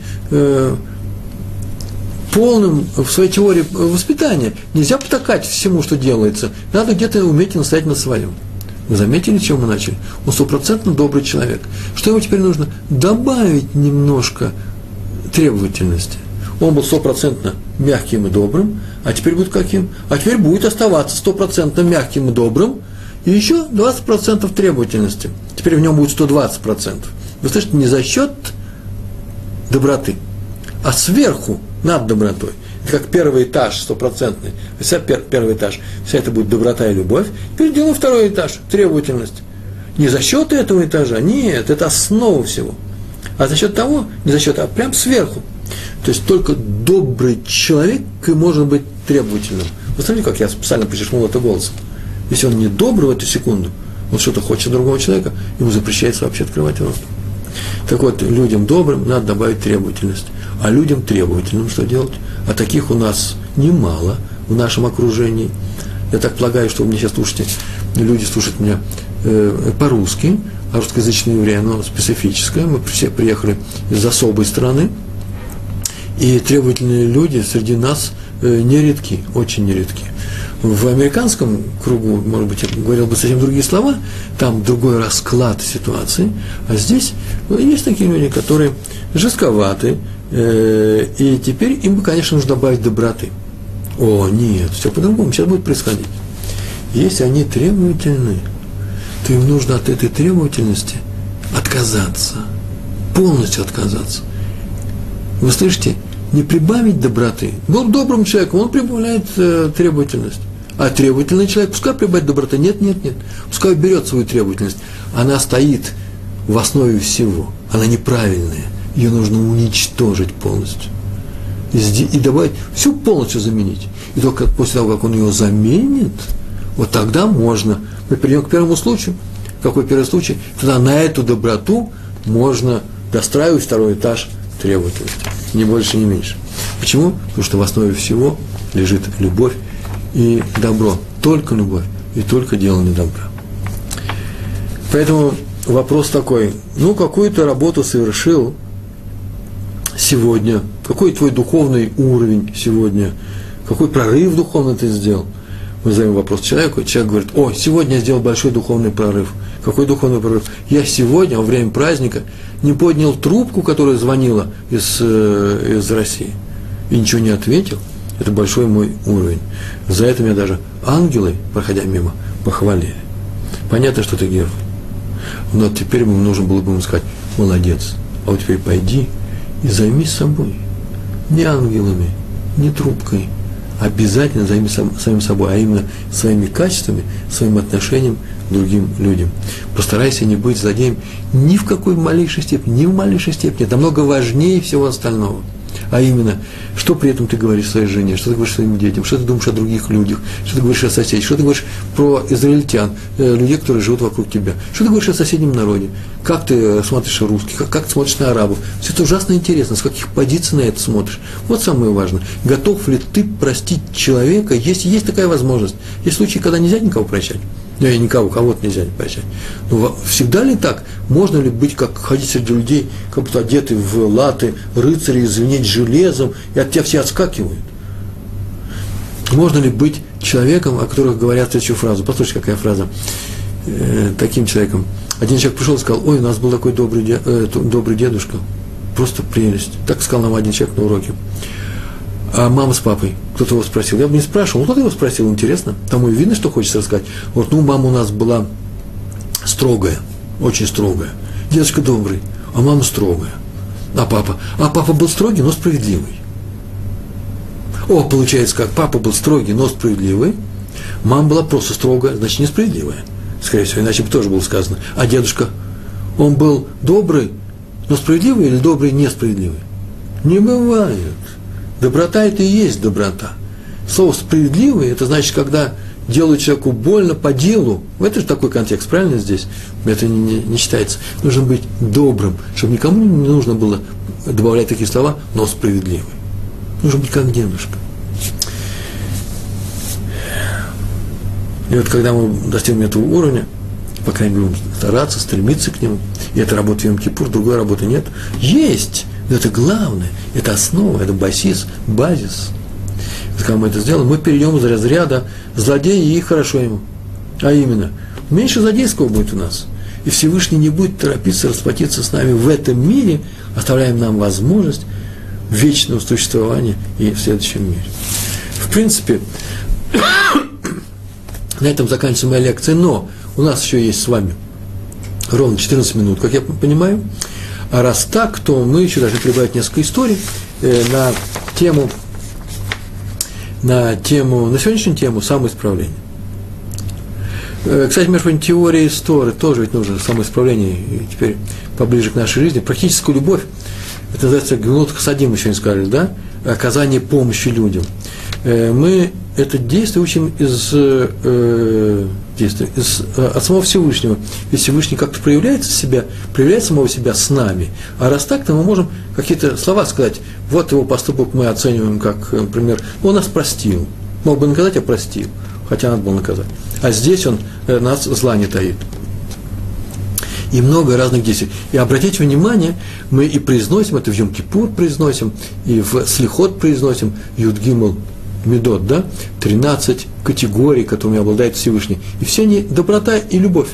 полным в своей теории воспитания. Нельзя потакать всему, что делается. Надо где-то уметь настоять на своем. Вы заметили, чем мы начали? Он стопроцентно добрый человек. Что ему теперь нужно? Добавить немножко требовательности. Он был стопроцентно мягким и добрым, а теперь будет каким? А теперь будет оставаться стопроцентно мягким и добрым, и еще 20% требовательности. Теперь в нем будет 120%. Вы слышите, не за счет доброты, а сверху, над добротой. Как первый этаж стопроцентный. Вся пер, первый этаж, вся это будет доброта и любовь. Теперь делаем второй этаж, требовательность. Не за счет этого этажа, нет, это основа всего – а за счет того, не за счет, а прям сверху. То есть только добрый человек может быть требовательным. Вы смотрите, как я специально подчеркнул это голосом. Если он не добрый в эту секунду, он что-то хочет другого человека, ему запрещается вообще открывать рот. Так вот, людям добрым надо добавить требовательность. А людям требовательным что делать? А таких у нас немало в нашем окружении. Я так полагаю, что вы меня сейчас слушаете, люди слушают меня э, по-русски, а русскоязычное евреи, оно специфическое. Мы все приехали из особой страны, и требовательные люди среди нас э, нередки, очень нередки. В американском кругу, может быть, я говорил бы совсем другие слова, там другой расклад ситуации, а здесь ну, есть такие люди, которые жестковаты, и теперь им бы, конечно, нужно добавить доброты. О, нет, все по-другому, сейчас будет происходить. Если они требовательны, то им нужно от этой требовательности отказаться, полностью отказаться. Вы слышите, не прибавить доброты. Был добрым человеком, он прибавляет э, требовательность. А требовательный человек, пускай прибавит доброты. Нет, нет, нет. Пускай берет свою требовательность. Она стоит в основе всего. Она неправильная. Ее нужно уничтожить полностью. И, добавить, всю полностью заменить. И только после того, как он ее заменит, вот тогда можно мы перейдем к первому случаю. Какой первый случай? Тогда на эту доброту можно достраивать второй этаж требовательности. Ни больше, ни меньше. Почему? Потому что в основе всего лежит любовь и добро. Только любовь и только делание добра. Поэтому вопрос такой, ну, какую-то работу совершил сегодня, какой твой духовный уровень сегодня, какой прорыв духовный ты сделал – мы задаем вопрос человеку, человек говорит, о, сегодня я сделал большой духовный прорыв. Какой духовный прорыв? Я сегодня, во время праздника, не поднял трубку, которая звонила из, э, из России, и ничего не ответил. Это большой мой уровень. За это меня даже ангелы, проходя мимо, похвалили. Понятно, что ты герой. Но теперь ему нужно было бы ему сказать, молодец, а вот теперь пойди и займись собой. Не ангелами, не трубкой, обязательно займись самим собой, а именно своими качествами, своим отношением к другим людям. Постарайся не быть злодеем ни в какой малейшей степени, ни в малейшей степени. Это намного важнее всего остального – а именно, что при этом ты говоришь своей жене, что ты говоришь своим детям, что ты думаешь о других людях, что ты говоришь о соседях, что ты говоришь про израильтян, э, людей, которые живут вокруг тебя, что ты говоришь о соседнем народе, как ты э, смотришь на русских, как, как ты смотришь на арабов. Все это ужасно интересно, с каких позиций на это смотришь. Вот самое важное. Готов ли ты простить человека, если есть такая возможность. Есть случаи, когда нельзя никого прощать. Ну, я никого, кого-то нельзя не прощать. Но всегда ли так? Можно ли быть, как ходить среди людей, как будто одеты в латы, рыцари, звенеть железом, и от тебя все отскакивают? Можно ли быть человеком, о которых говорят следующую фразу? Послушайте, какая фраза. Э, таким человеком. Один человек пришел и сказал, ой, у нас был такой добрый, э, добрый дедушка, просто прелесть. Так сказал нам один человек на уроке а мама с папой, кто-то его спросил. Я бы не спрашивал, ну кто-то его спросил, интересно. Тому и видно, что хочется рассказать. Вот, ну, мама у нас была строгая, очень строгая. Дедушка добрый, а мама строгая. А папа? А папа был строгий, но справедливый. О, получается как, папа был строгий, но справедливый. Мама была просто строгая, значит, несправедливая. Скорее всего, иначе бы тоже было сказано. А дедушка, он был добрый, но справедливый или добрый, несправедливый? Не бывает. Доброта – это и есть доброта. Слово «справедливый» – это значит, когда делают человеку больно по делу, это же такой контекст, правильно здесь? Это не, не, считается. Нужно быть добрым, чтобы никому не нужно было добавлять такие слова, но справедливый. Нужно быть как дедушка. И вот когда мы достигнем этого уровня, по крайней мере, будем стараться, стремиться к нему, и это работа в Йом-Кипур, другой работы нет, есть, но это главное, это основа, это базис, базис. Когда мы это сделаем, мы перейдем из разряда злодея и хорошо ему. А именно, меньше злодейского будет у нас. И Всевышний не будет торопиться расплатиться с нами в этом мире, оставляем нам возможность вечного существования и в следующем мире. В принципе, на этом заканчивается моя лекция, но у нас еще есть с вами ровно 14 минут, как я понимаю. А раз так, то мы еще должны прибавить несколько историй э, на тему, на тему, на сегодняшнюю тему самоисправления. Э, кстати, между прочим, теория истории тоже ведь нужно самоисправление, и теперь поближе к нашей жизни. Практическую любовь, это называется гнут хасадим, еще не сказали, да? Оказание помощи людям. Э, мы это действие учим из, э, действия, из, э, от самого Всевышнего. Ведь Всевышний как-то проявляет себя, проявляет самого себя с нами. А раз так, то мы можем какие-то слова сказать. Вот его поступок мы оцениваем как, например, он нас простил. Мог бы наказать, а простил. Хотя надо было наказать. А здесь он э, нас зла не таит. И много разных действий. И обратите внимание, мы и произносим, это в Йом-Кипур произносим, и в Слихот произносим, Юдгимл медот, да, 13 категорий, которыми обладает Всевышний. И все они доброта и любовь.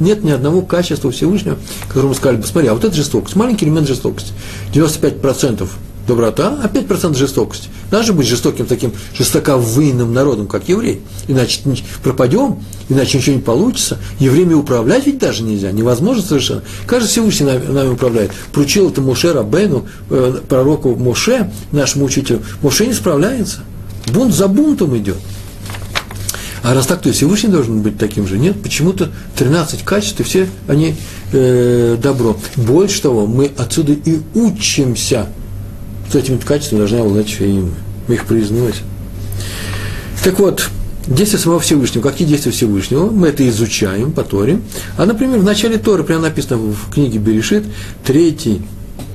Нет ни одного качества Всевышнего, которому сказали, посмотри, а вот это жестокость, маленький элемент жестокости. 95% доброта, а 5% жестокости. Надо же быть жестоким таким жестоковыйным народом, как еврей. Иначе пропадем, иначе ничего не получится. Евреями управлять ведь даже нельзя, невозможно совершенно. Каждый Всевышний нами, нами управляет. Поручил это Моше Рабену, э, пророку Моше, нашему учителю. Моше не справляется. Бунт за бунтом идет. А раз так, то и Всевышний должен быть таким же. Нет, почему-то 13 качеств, и все они э, добро. Больше того, мы отсюда и учимся. С этими качествами должны обладать все и мы. Мы их произносим. Так вот, действия самого Всевышнего, какие действия Всевышнего, мы это изучаем по Торе. А, например, в начале Торы, прямо написано в книге Берешит, третий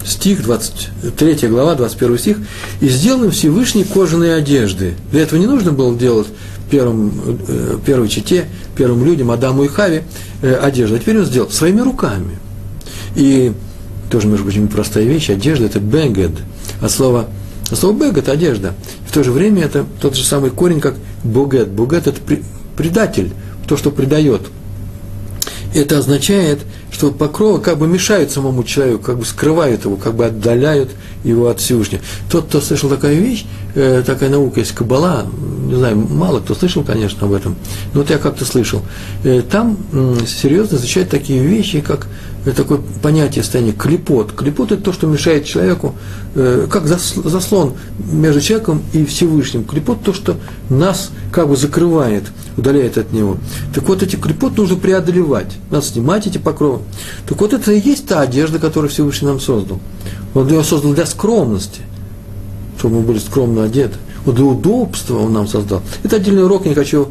стих, 23 глава, 21 стих, «И сделаем Всевышний кожаные одежды». Для этого не нужно было делать первым, э, первой чете, первым людям, Адаму и Хаве, э, одежду. А теперь он сделал своими руками. И тоже, между прочим, простая вещь, одежда – это бегед, от слова, от слова бег – это одежда. В то же время это тот же самый корень, как богет. Богет – это предатель, то, что предает. Это означает – что покровы как бы мешают самому человеку, как бы скрывают его, как бы отдаляют его от Всевышнего. Тот, кто слышал такая вещь, э, такая наука есть Кабала, не знаю, мало кто слышал, конечно, об этом, но вот я как-то слышал. Э, там серьезно изучают такие вещи, как э, такое понятие состояния клепот. Клепот – это то, что мешает человеку, э, как заслон между человеком и Всевышним. Клепот – то, что нас как бы закрывает, удаляет от него. Так вот, эти клепот нужно преодолевать. Надо снимать эти покровы. Так вот, это и есть та одежда, которую Всевышний нам создал. Он ее создал для скромности, чтобы мы были скромно одеты. Вот для удобства он нам создал. Это отдельный урок, я не хочу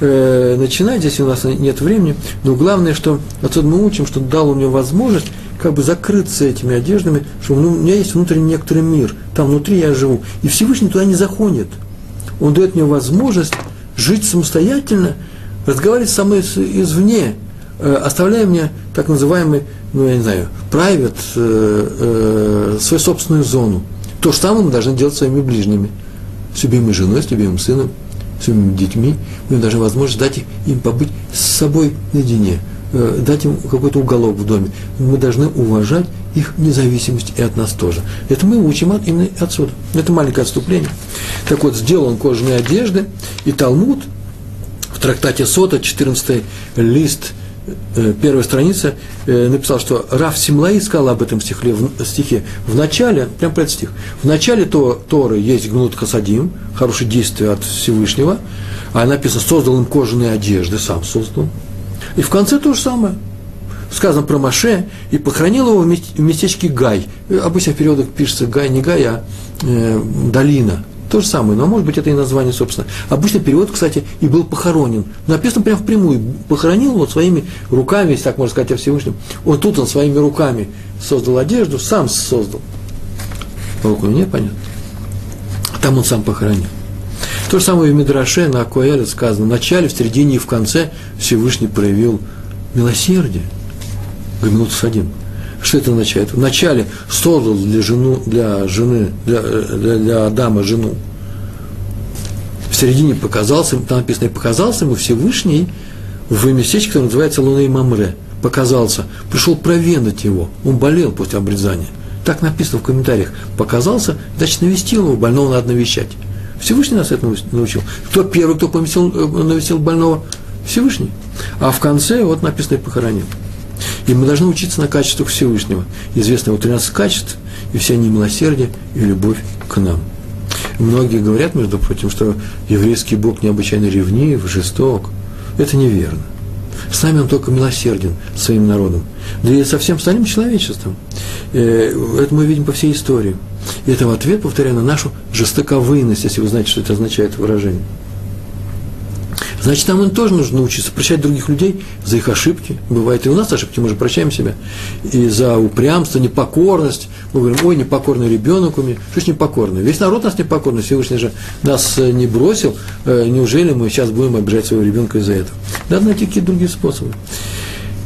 э, начинать, здесь у нас нет времени, но главное, что отсюда мы учим, что дал он мне возможность как бы закрыться этими одеждами, что ну, у меня есть внутренний некоторый мир, там внутри я живу. И Всевышний туда не заходит. Он дает мне возможность жить самостоятельно, разговаривать со мной извне, э, оставляя мне так называемый, ну, я не знаю, private, э, э, свою собственную зону. То же самое мы должны делать своими ближними. С любимой женой, с любимым сыном, с любимыми детьми. Мы должны возможность дать им побыть с собой наедине, э, дать им какой-то уголок в доме. Мы должны уважать их независимость и от нас тоже. Это мы учим от, именно отсюда. Это маленькое отступление. Так вот, сделал он кожаные одежды, и Талмуд в трактате Сота, 14 лист, Э, первая страница, э, написал, что Раф Симлаи сказал об этом стихе, в, стихе. В начале, прям этот стих, в начале то, Торы есть гнут хасадим, хорошее действие от Всевышнего, а написано, создал им кожаные одежды, сам создал. И в конце то же самое. Сказано про Маше, и похоронил его в местечке Гай. Обычно в периодах пишется Гай, не Гай, а э, долина, То же самое, но может быть это и название, собственно. Обычно перевод, кстати, и был похоронен. Написано прямо впрямую. Похоронил вот своими руками, если так можно сказать о Всевышнем. Вот тут он своими руками создал одежду, сам создал. Руку нет, понятно. Там он сам похоронил. То же самое в Мидраше на Акуэле сказано. В начале, в середине и в конце Всевышний проявил милосердие. Гамилут Садим. Что это означает? Вначале создал для, жену, для жены, для, для, для Адама жену. В середине показался, там написано, показался ему Всевышний в местечке, которое называется Луна Мамре. Показался, пришел проведать его. Он болел после обрезания. Так написано в комментариях. Показался, значит, навестил его, больного надо навещать. Всевышний нас этому научил. Кто первый, кто поместил, э, навестил больного? Всевышний. А в конце вот написано и похоронил. И мы должны учиться на качествах Всевышнего. Известно его 13 качеств, и все они милосердие и любовь к нам. Многие говорят, между прочим, что еврейский Бог необычайно ревнив, жесток. Это неверно. С нами он только милосерден своим народом. Да и со всем остальным человечеством. Э, это мы видим по всей истории. И это в ответ, повторяю, на нашу жестоковыйность, если вы знаете, что это означает выражение. Значит, нам тоже нужно научиться прощать других людей за их ошибки. Бывает и у нас ошибки, мы же прощаем себя. И за упрямство, непокорность. Мы говорим, ой, непокорный ребенок у меня. Что ж непокорный? Весь народ нас непокорный. Всевышний же нас э, не бросил. Э, неужели мы сейчас будем обижать своего ребенка из-за этого? Надо найти какие-то другие способы.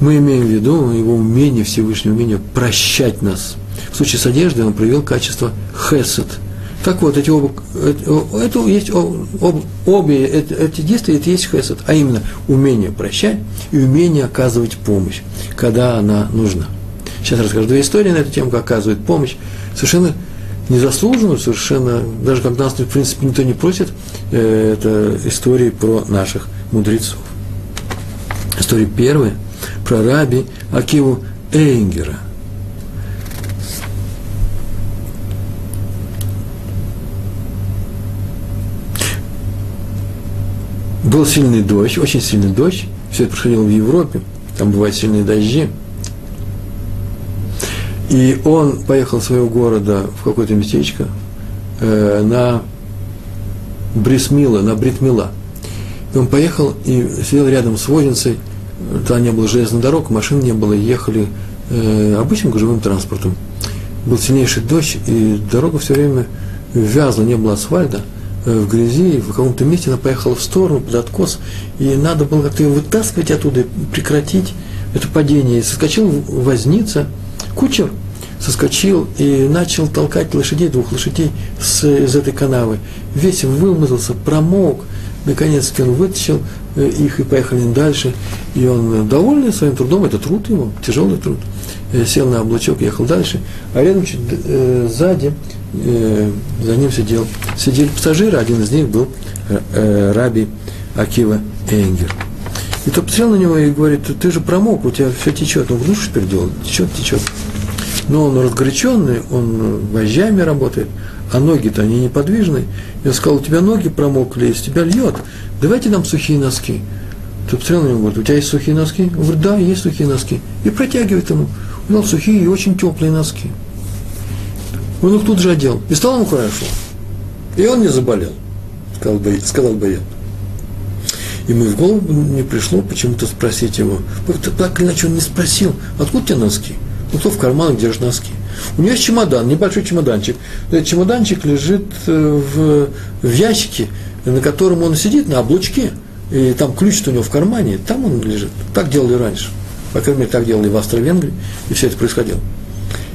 Мы имеем в виду его умение, Всевышнее умение прощать нас. В случае с одеждой он проявил качество хесед – так вот, эти оба, это, есть об, обе это, эти действия, это есть хесед, а именно умение прощать и умение оказывать помощь, когда она нужна. Сейчас расскажу две истории на эту тему, как оказывает помощь. Совершенно незаслуженную, совершенно, даже когда нас, в принципе, никто не просит, э, это истории про наших мудрецов. История первая про раби Акиву Эйнгера – был сильный дождь, очень сильный дождь, все это происходило в Европе, там бывают сильные дожди. И он поехал из своего города в какое-то местечко э, на Брисмила, на Бритмила. И он поехал и сидел рядом с возницей, тогда не было железной дорог, машин не было, ехали э, обычным гужевым транспортом. Был сильнейший дождь, и дорога все время вязла, не было асфальта – в грязи, в каком-то месте она поехала в сторону, под откос, и надо было как-то ее вытаскивать оттуда, прекратить это падение. И соскочил возница, кучер, соскочил и начал толкать лошадей, двух лошадей с, из этой канавы. Весь вымазался, промок. Наконец-таки он вытащил э, их и поехали дальше. И он довольный своим трудом, это труд его, тяжелый труд, э, сел на облачок, ехал дальше. А рядом чуть э, сзади э, за ним сидел, сидели пассажиры, один из них был э, э, раби Акива Энгер. И тот посмотрел на него и говорит, ты же промок, у тебя все течет. Он говорит, ну что теперь делать? Течет, течет. Но он разгоряченный, он вожжами работает, а ноги-то они неподвижные. И он сказал, у тебя ноги промокли, из тебя льет, давайте нам сухие носки. Тот посмотрел на него и говорит, у тебя есть сухие носки? Он говорит, да, есть сухие носки. И протягивает ему. У него сухие и очень теплые носки. Он их тут же одел. И стало ему хорошо. И он не заболел, сказал, бы, сказал. И мы в голову не пришло почему-то спросить его. Так или иначе он не спросил, откуда у тебя носки? Ну, кто в карманах держит носки? У него есть чемодан, небольшой чемоданчик. Этот чемоданчик лежит э, в, в ящике, на котором он сидит, на облучке. И там ключ у него в кармане, там он лежит. Так делали раньше. По крайней мере, так делали в Австро-Венгрии, и все это происходило.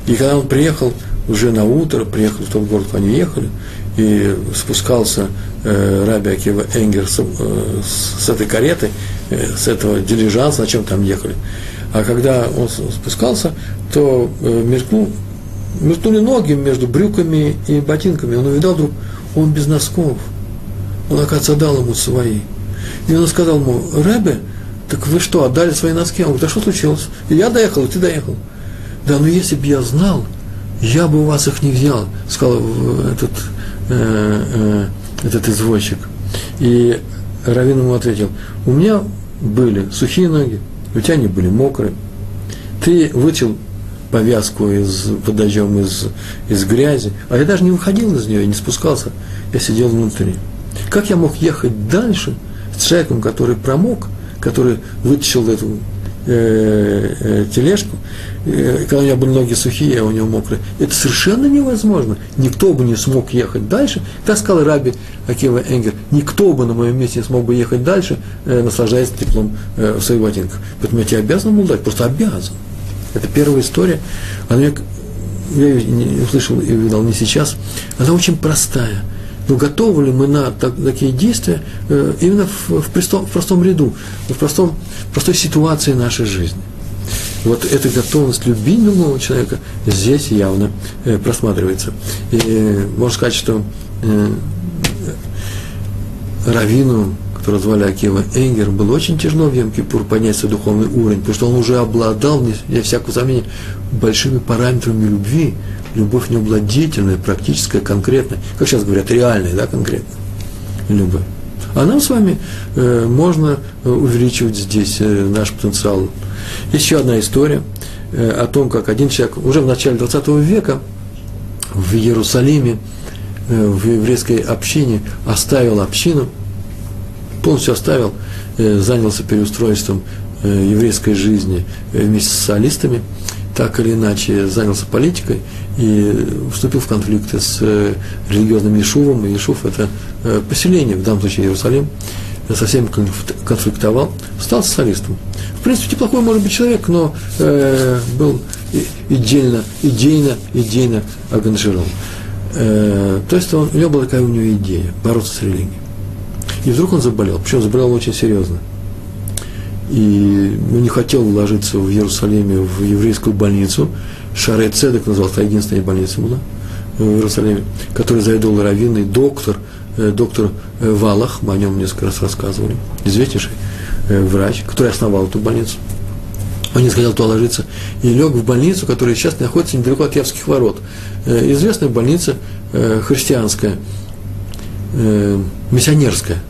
И когда он приехал уже на утро приехали в тот город, куда они ехали, и спускался э, Раби Акива Энгер с, э, с, этой кареты, э, с этого дилижанса, на чем там ехали. А когда он спускался, то э, мелькнул, мелькнули ноги между брюками и ботинками. Он увидал вдруг, он без носков. Он, оказывается, дал ему свои. И он сказал ему, Рэбе, так вы что, отдали свои носки? Он говорит, а что случилось? И я доехал, и ты доехал. Да, но если бы я знал, я бы у вас их не взял, сказал этот, э, э, этот извозчик. И Равин ему ответил, у меня были сухие ноги, у тебя они были мокрые. Ты вытел повязку из, под из, из грязи, а я даже не выходил из нее, не спускался, я сидел внутри. Как я мог ехать дальше с человеком, который промок, который вытащил эту э, э, тележку, э, когда у меня были ноги сухие, а у него мокрые. Это совершенно невозможно. Никто бы не смог ехать дальше. Так сказал Раби Акива Энгер. Никто бы на моем месте не смог бы ехать дальше, наслаждаясь теплом э, в своих ботинках. Поэтому я тебе обязан был дать, просто обязан. Это первая история. Она, я ее услышал и видал не сейчас. Она очень простая. Но готовы ли мы на так, такие действия э, именно в, в, простом, в простом ряду, в простом, простой ситуации нашей жизни? Вот эта готовность любить другого человека здесь явно э, просматривается. И э, можно сказать, что э, Равину, которого звали Акива Энгер, было очень тяжело в Йом-Кипур свой духовный уровень, потому что он уже обладал, не всякого сомнения, большими параметрами любви, любовь деятельная, практическая, конкретная, как сейчас говорят, реальная, да, конкретная любовь. А нам с вами э, можно э, увеличивать здесь э, наш потенциал. Еще одна история э, о том, как один человек уже в начале 20 века в Иерусалиме, э, в еврейской общине оставил общину, полностью оставил, э, занялся переустройством э, еврейской жизни э, вместе с социалистами – так или иначе занялся политикой и вступил в конфликты с э, религиозным Ешувом. И это э, поселение, в данном случае Иерусалим, со всеми конфликтовал, стал социалистом. В принципе, неплохой может быть человек, но э, был идейно, идейно, идейно организован. Э, то есть он, у него была такая у него идея – бороться с религией. И вдруг он заболел, причем заболел очень серьезно – и ну, не хотел ложиться в Иерусалиме в еврейскую больницу. Шаре Цедек назывался, единственная больница была в Иерусалиме, который заведовал раввинный доктор, э, доктор э, Валах, мы о нем несколько раз рассказывали, известнейший э, врач, который основал эту больницу. Он не захотел туда ложиться и лег в больницу, которая сейчас находится недалеко от Явских ворот. Известная больница христианская, миссионерская.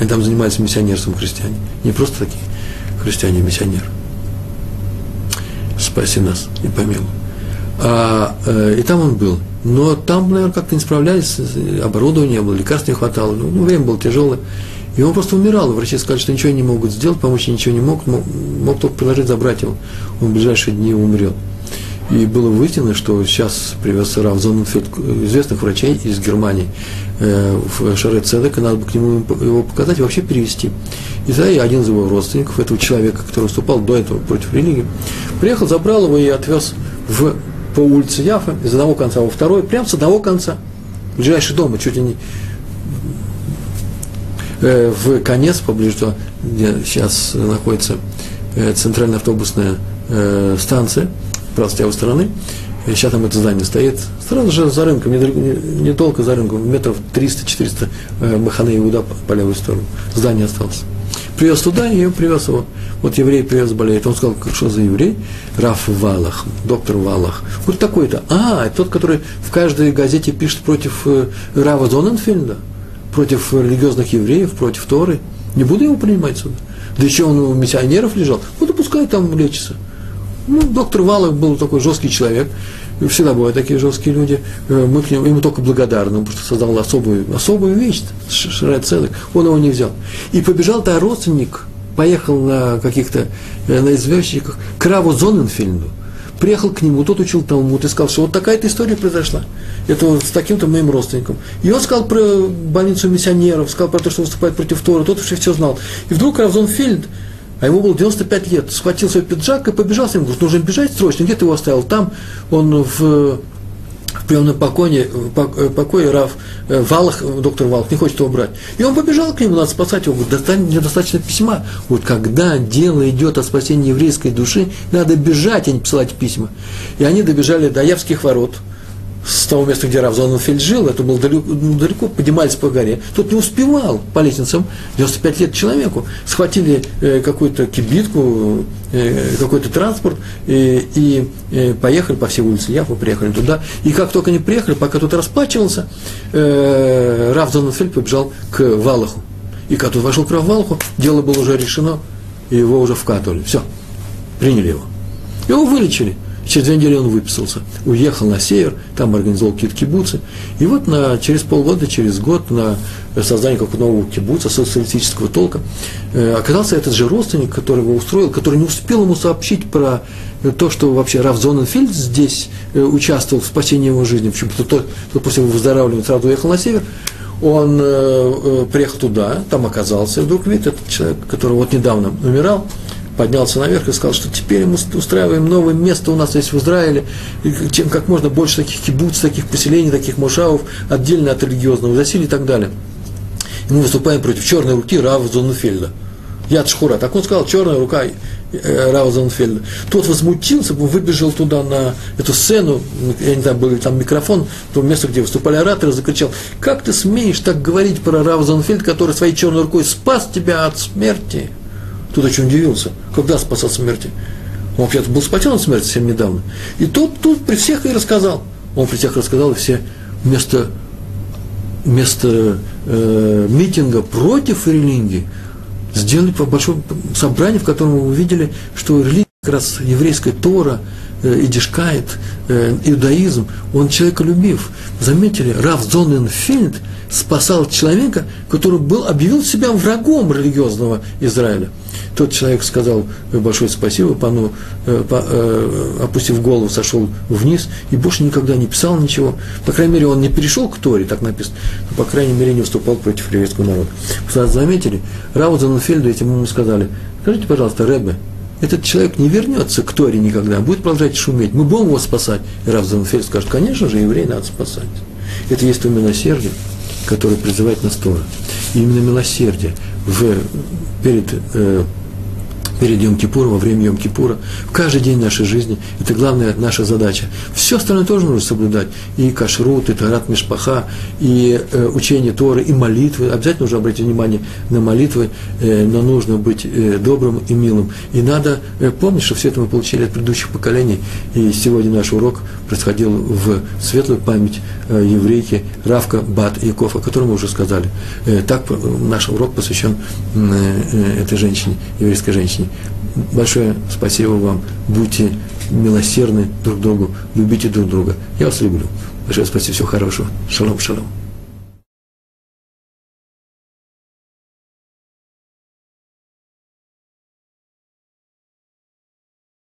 Они там занимаются миссионерством христиане. Не просто такие христиане-миссионеры. Спаси нас и помилуй. А, э, и там он был. Но там, наверное, как-то не справлялись, оборудования не было, лекарств не хватало, ну, ну, время было тяжелое. И он просто умирал. Врачи сказали, что ничего не могут сделать, помочь ничего не мог, мог, мог только предложить забрать его. Он в ближайшие дни умрет. И было выяснено, что сейчас привез Рав Зоненфельд известных врачей из Германии э, в Шаре Цедек, надо бы к нему его показать и вообще перевести. И тогда один из его родственников, этого человека, который выступал до этого против религии, приехал, забрал его и отвез в, по улице Яфа из одного конца во второй, прямо с одного конца, ближайший дом, чуть ли не э, в конец, поближе где сейчас находится э, центральная автобусная станция, правда, с левой стороны, и сейчас там это здание стоит, сразу же за рынком, не, не за рынком, метров 300-400 э, Маханы Иуда по, левую сторону. Здание осталось. Привез туда, и привез его. Вот еврей привез болеет. Он сказал, что за еврей? Раф Валах, доктор Валах. Вот такой-то. А, тот, который в каждой газете пишет против э, Рава Зоненфельда, против религиозных евреев, против Торы. Не буду его принимать сюда. Да еще он у миссионеров лежал. Ну, пускай там лечится. Ну, доктор Валах был такой жесткий человек, всегда бывают такие жесткие люди, э, мы к нему, ему только благодарны, потому что создал особую, особую вещь, Шрай Цедек, он его не взял. И побежал-то родственник, поехал на каких-то, э, на известниках к Раву Зоненфельду, приехал к нему, тот учил Талмуд и сказал, что вот такая-то история произошла. Это вот с таким-то моим родственником. И он сказал про больницу миссионеров, сказал про то, что выступает против Тора, тот уже все знал. И вдруг Равзонфельд, а ему было 95 лет, схватил свой пиджак и побежал с ним, говорит, нужно бежать срочно, где ты его оставил? Там он в, в приемном покое, покое Рав э, Валах, доктор Валах, не хочет его брать. И он побежал к нему, надо спасать его, говорит, достань, мне достаточно письма. Вот когда дело идет о спасении еврейской души, надо бежать, а не посылать письма. И они добежали до Явских ворот – с того места, где Рав Зоненфельд жил, это было далеко, ну, далеко, поднимались по горе. Тот не успевал по лестницам, 95 лет человеку. Схватили э, какую-то кибитку, э, какой-то транспорт э, и э, поехали по всей улице Яфа, приехали туда. И как только они приехали, пока тот расплачивался, э, Рав Зоненфельд побежал к Валаху. И когда тот вошел к Рав Валаху, дело было уже решено, и его уже вкатывали. Все, приняли его. Его вылечили. Через две недели он выписался, уехал на север, там организовал какие-то кибуцы. И вот на, через полгода, через год на создание какого-то нового кибуца социалистического толка э, оказался этот же родственник, который его устроил, который не успел ему сообщить про то, что вообще Раф Зоненфельд здесь э, участвовал в спасении его жизни. Почему-то тот, кто после его выздоравливания сразу уехал на север, он э, э, приехал туда, там оказался, вдруг видит этот человек, который вот недавно умирал, поднялся наверх и сказал, что теперь мы устраиваем новое место у нас здесь в Израиле, чем как можно больше таких кибуц, таких поселений, таких мушавов, отдельно от религиозного засилия и так далее. И мы выступаем против черной руки Рава Зонуфельда. Яд Шхура. Так он сказал, черная рука э, Рава Зонфельда. Тот возмутился, выбежал туда на эту сцену, я не знаю, был ли там микрофон, то место, где выступали ораторы, закричал, как ты смеешь так говорить про Рава Зонфельда, который своей черной рукой спас тебя от смерти? Тут очень удивился. Когда спас от смерти? Он вообще был спасен от смерти совсем недавно. И тут, тут при всех и рассказал. Он при всех рассказал, и все вместо, вместо э, митинга против религии сделали большое собрание, в котором мы увидели, что религия, как раз еврейская Тора, э, идишкает, э, иудаизм, он человеколюбив. Заметили, Раф Зоненфельд спасал человека, который был, объявил себя врагом религиозного Израиля. Тот человек сказал большое спасибо, пану, э, по, э, опустив голову, сошел вниз и больше никогда не писал ничего. По крайней мере, он не перешел к Торе, так написано, но, по крайней мере, не выступал против еврейского народа. Кстати, заметили, Раву Зануфельду этим ему сказали, скажите, пожалуйста, Рэбе, этот человек не вернется к Торе никогда, будет продолжать шуметь, мы будем его спасать. И Рав Зануфельд скажет, конечно же, еврей надо спасать. Это есть то которое призывает нас Тора. И именно милосердие в, перед э, перед Йом-Кипуром, во время Йом-Кипура, в каждый день нашей жизни. Это главная наша задача. Все остальное тоже нужно соблюдать. И кашрут, и тарат мишпаха, и э, учение Торы, и молитвы. Обязательно нужно обратить внимание на молитвы, э, но нужно быть э, добрым и милым. И надо э, помнить, что все это мы получили от предыдущих поколений. И сегодня наш урок происходил в светлую память э, еврейки Равка Бат Яков, о котором мы уже сказали. Э, так э, наш урок посвящен э, э, этой женщине, еврейской женщине. Большое спасибо вам. Будьте милосердны друг другу, любите друг друга. Я вас люблю. Большое спасибо, всего хорошего. Шалом, шалом.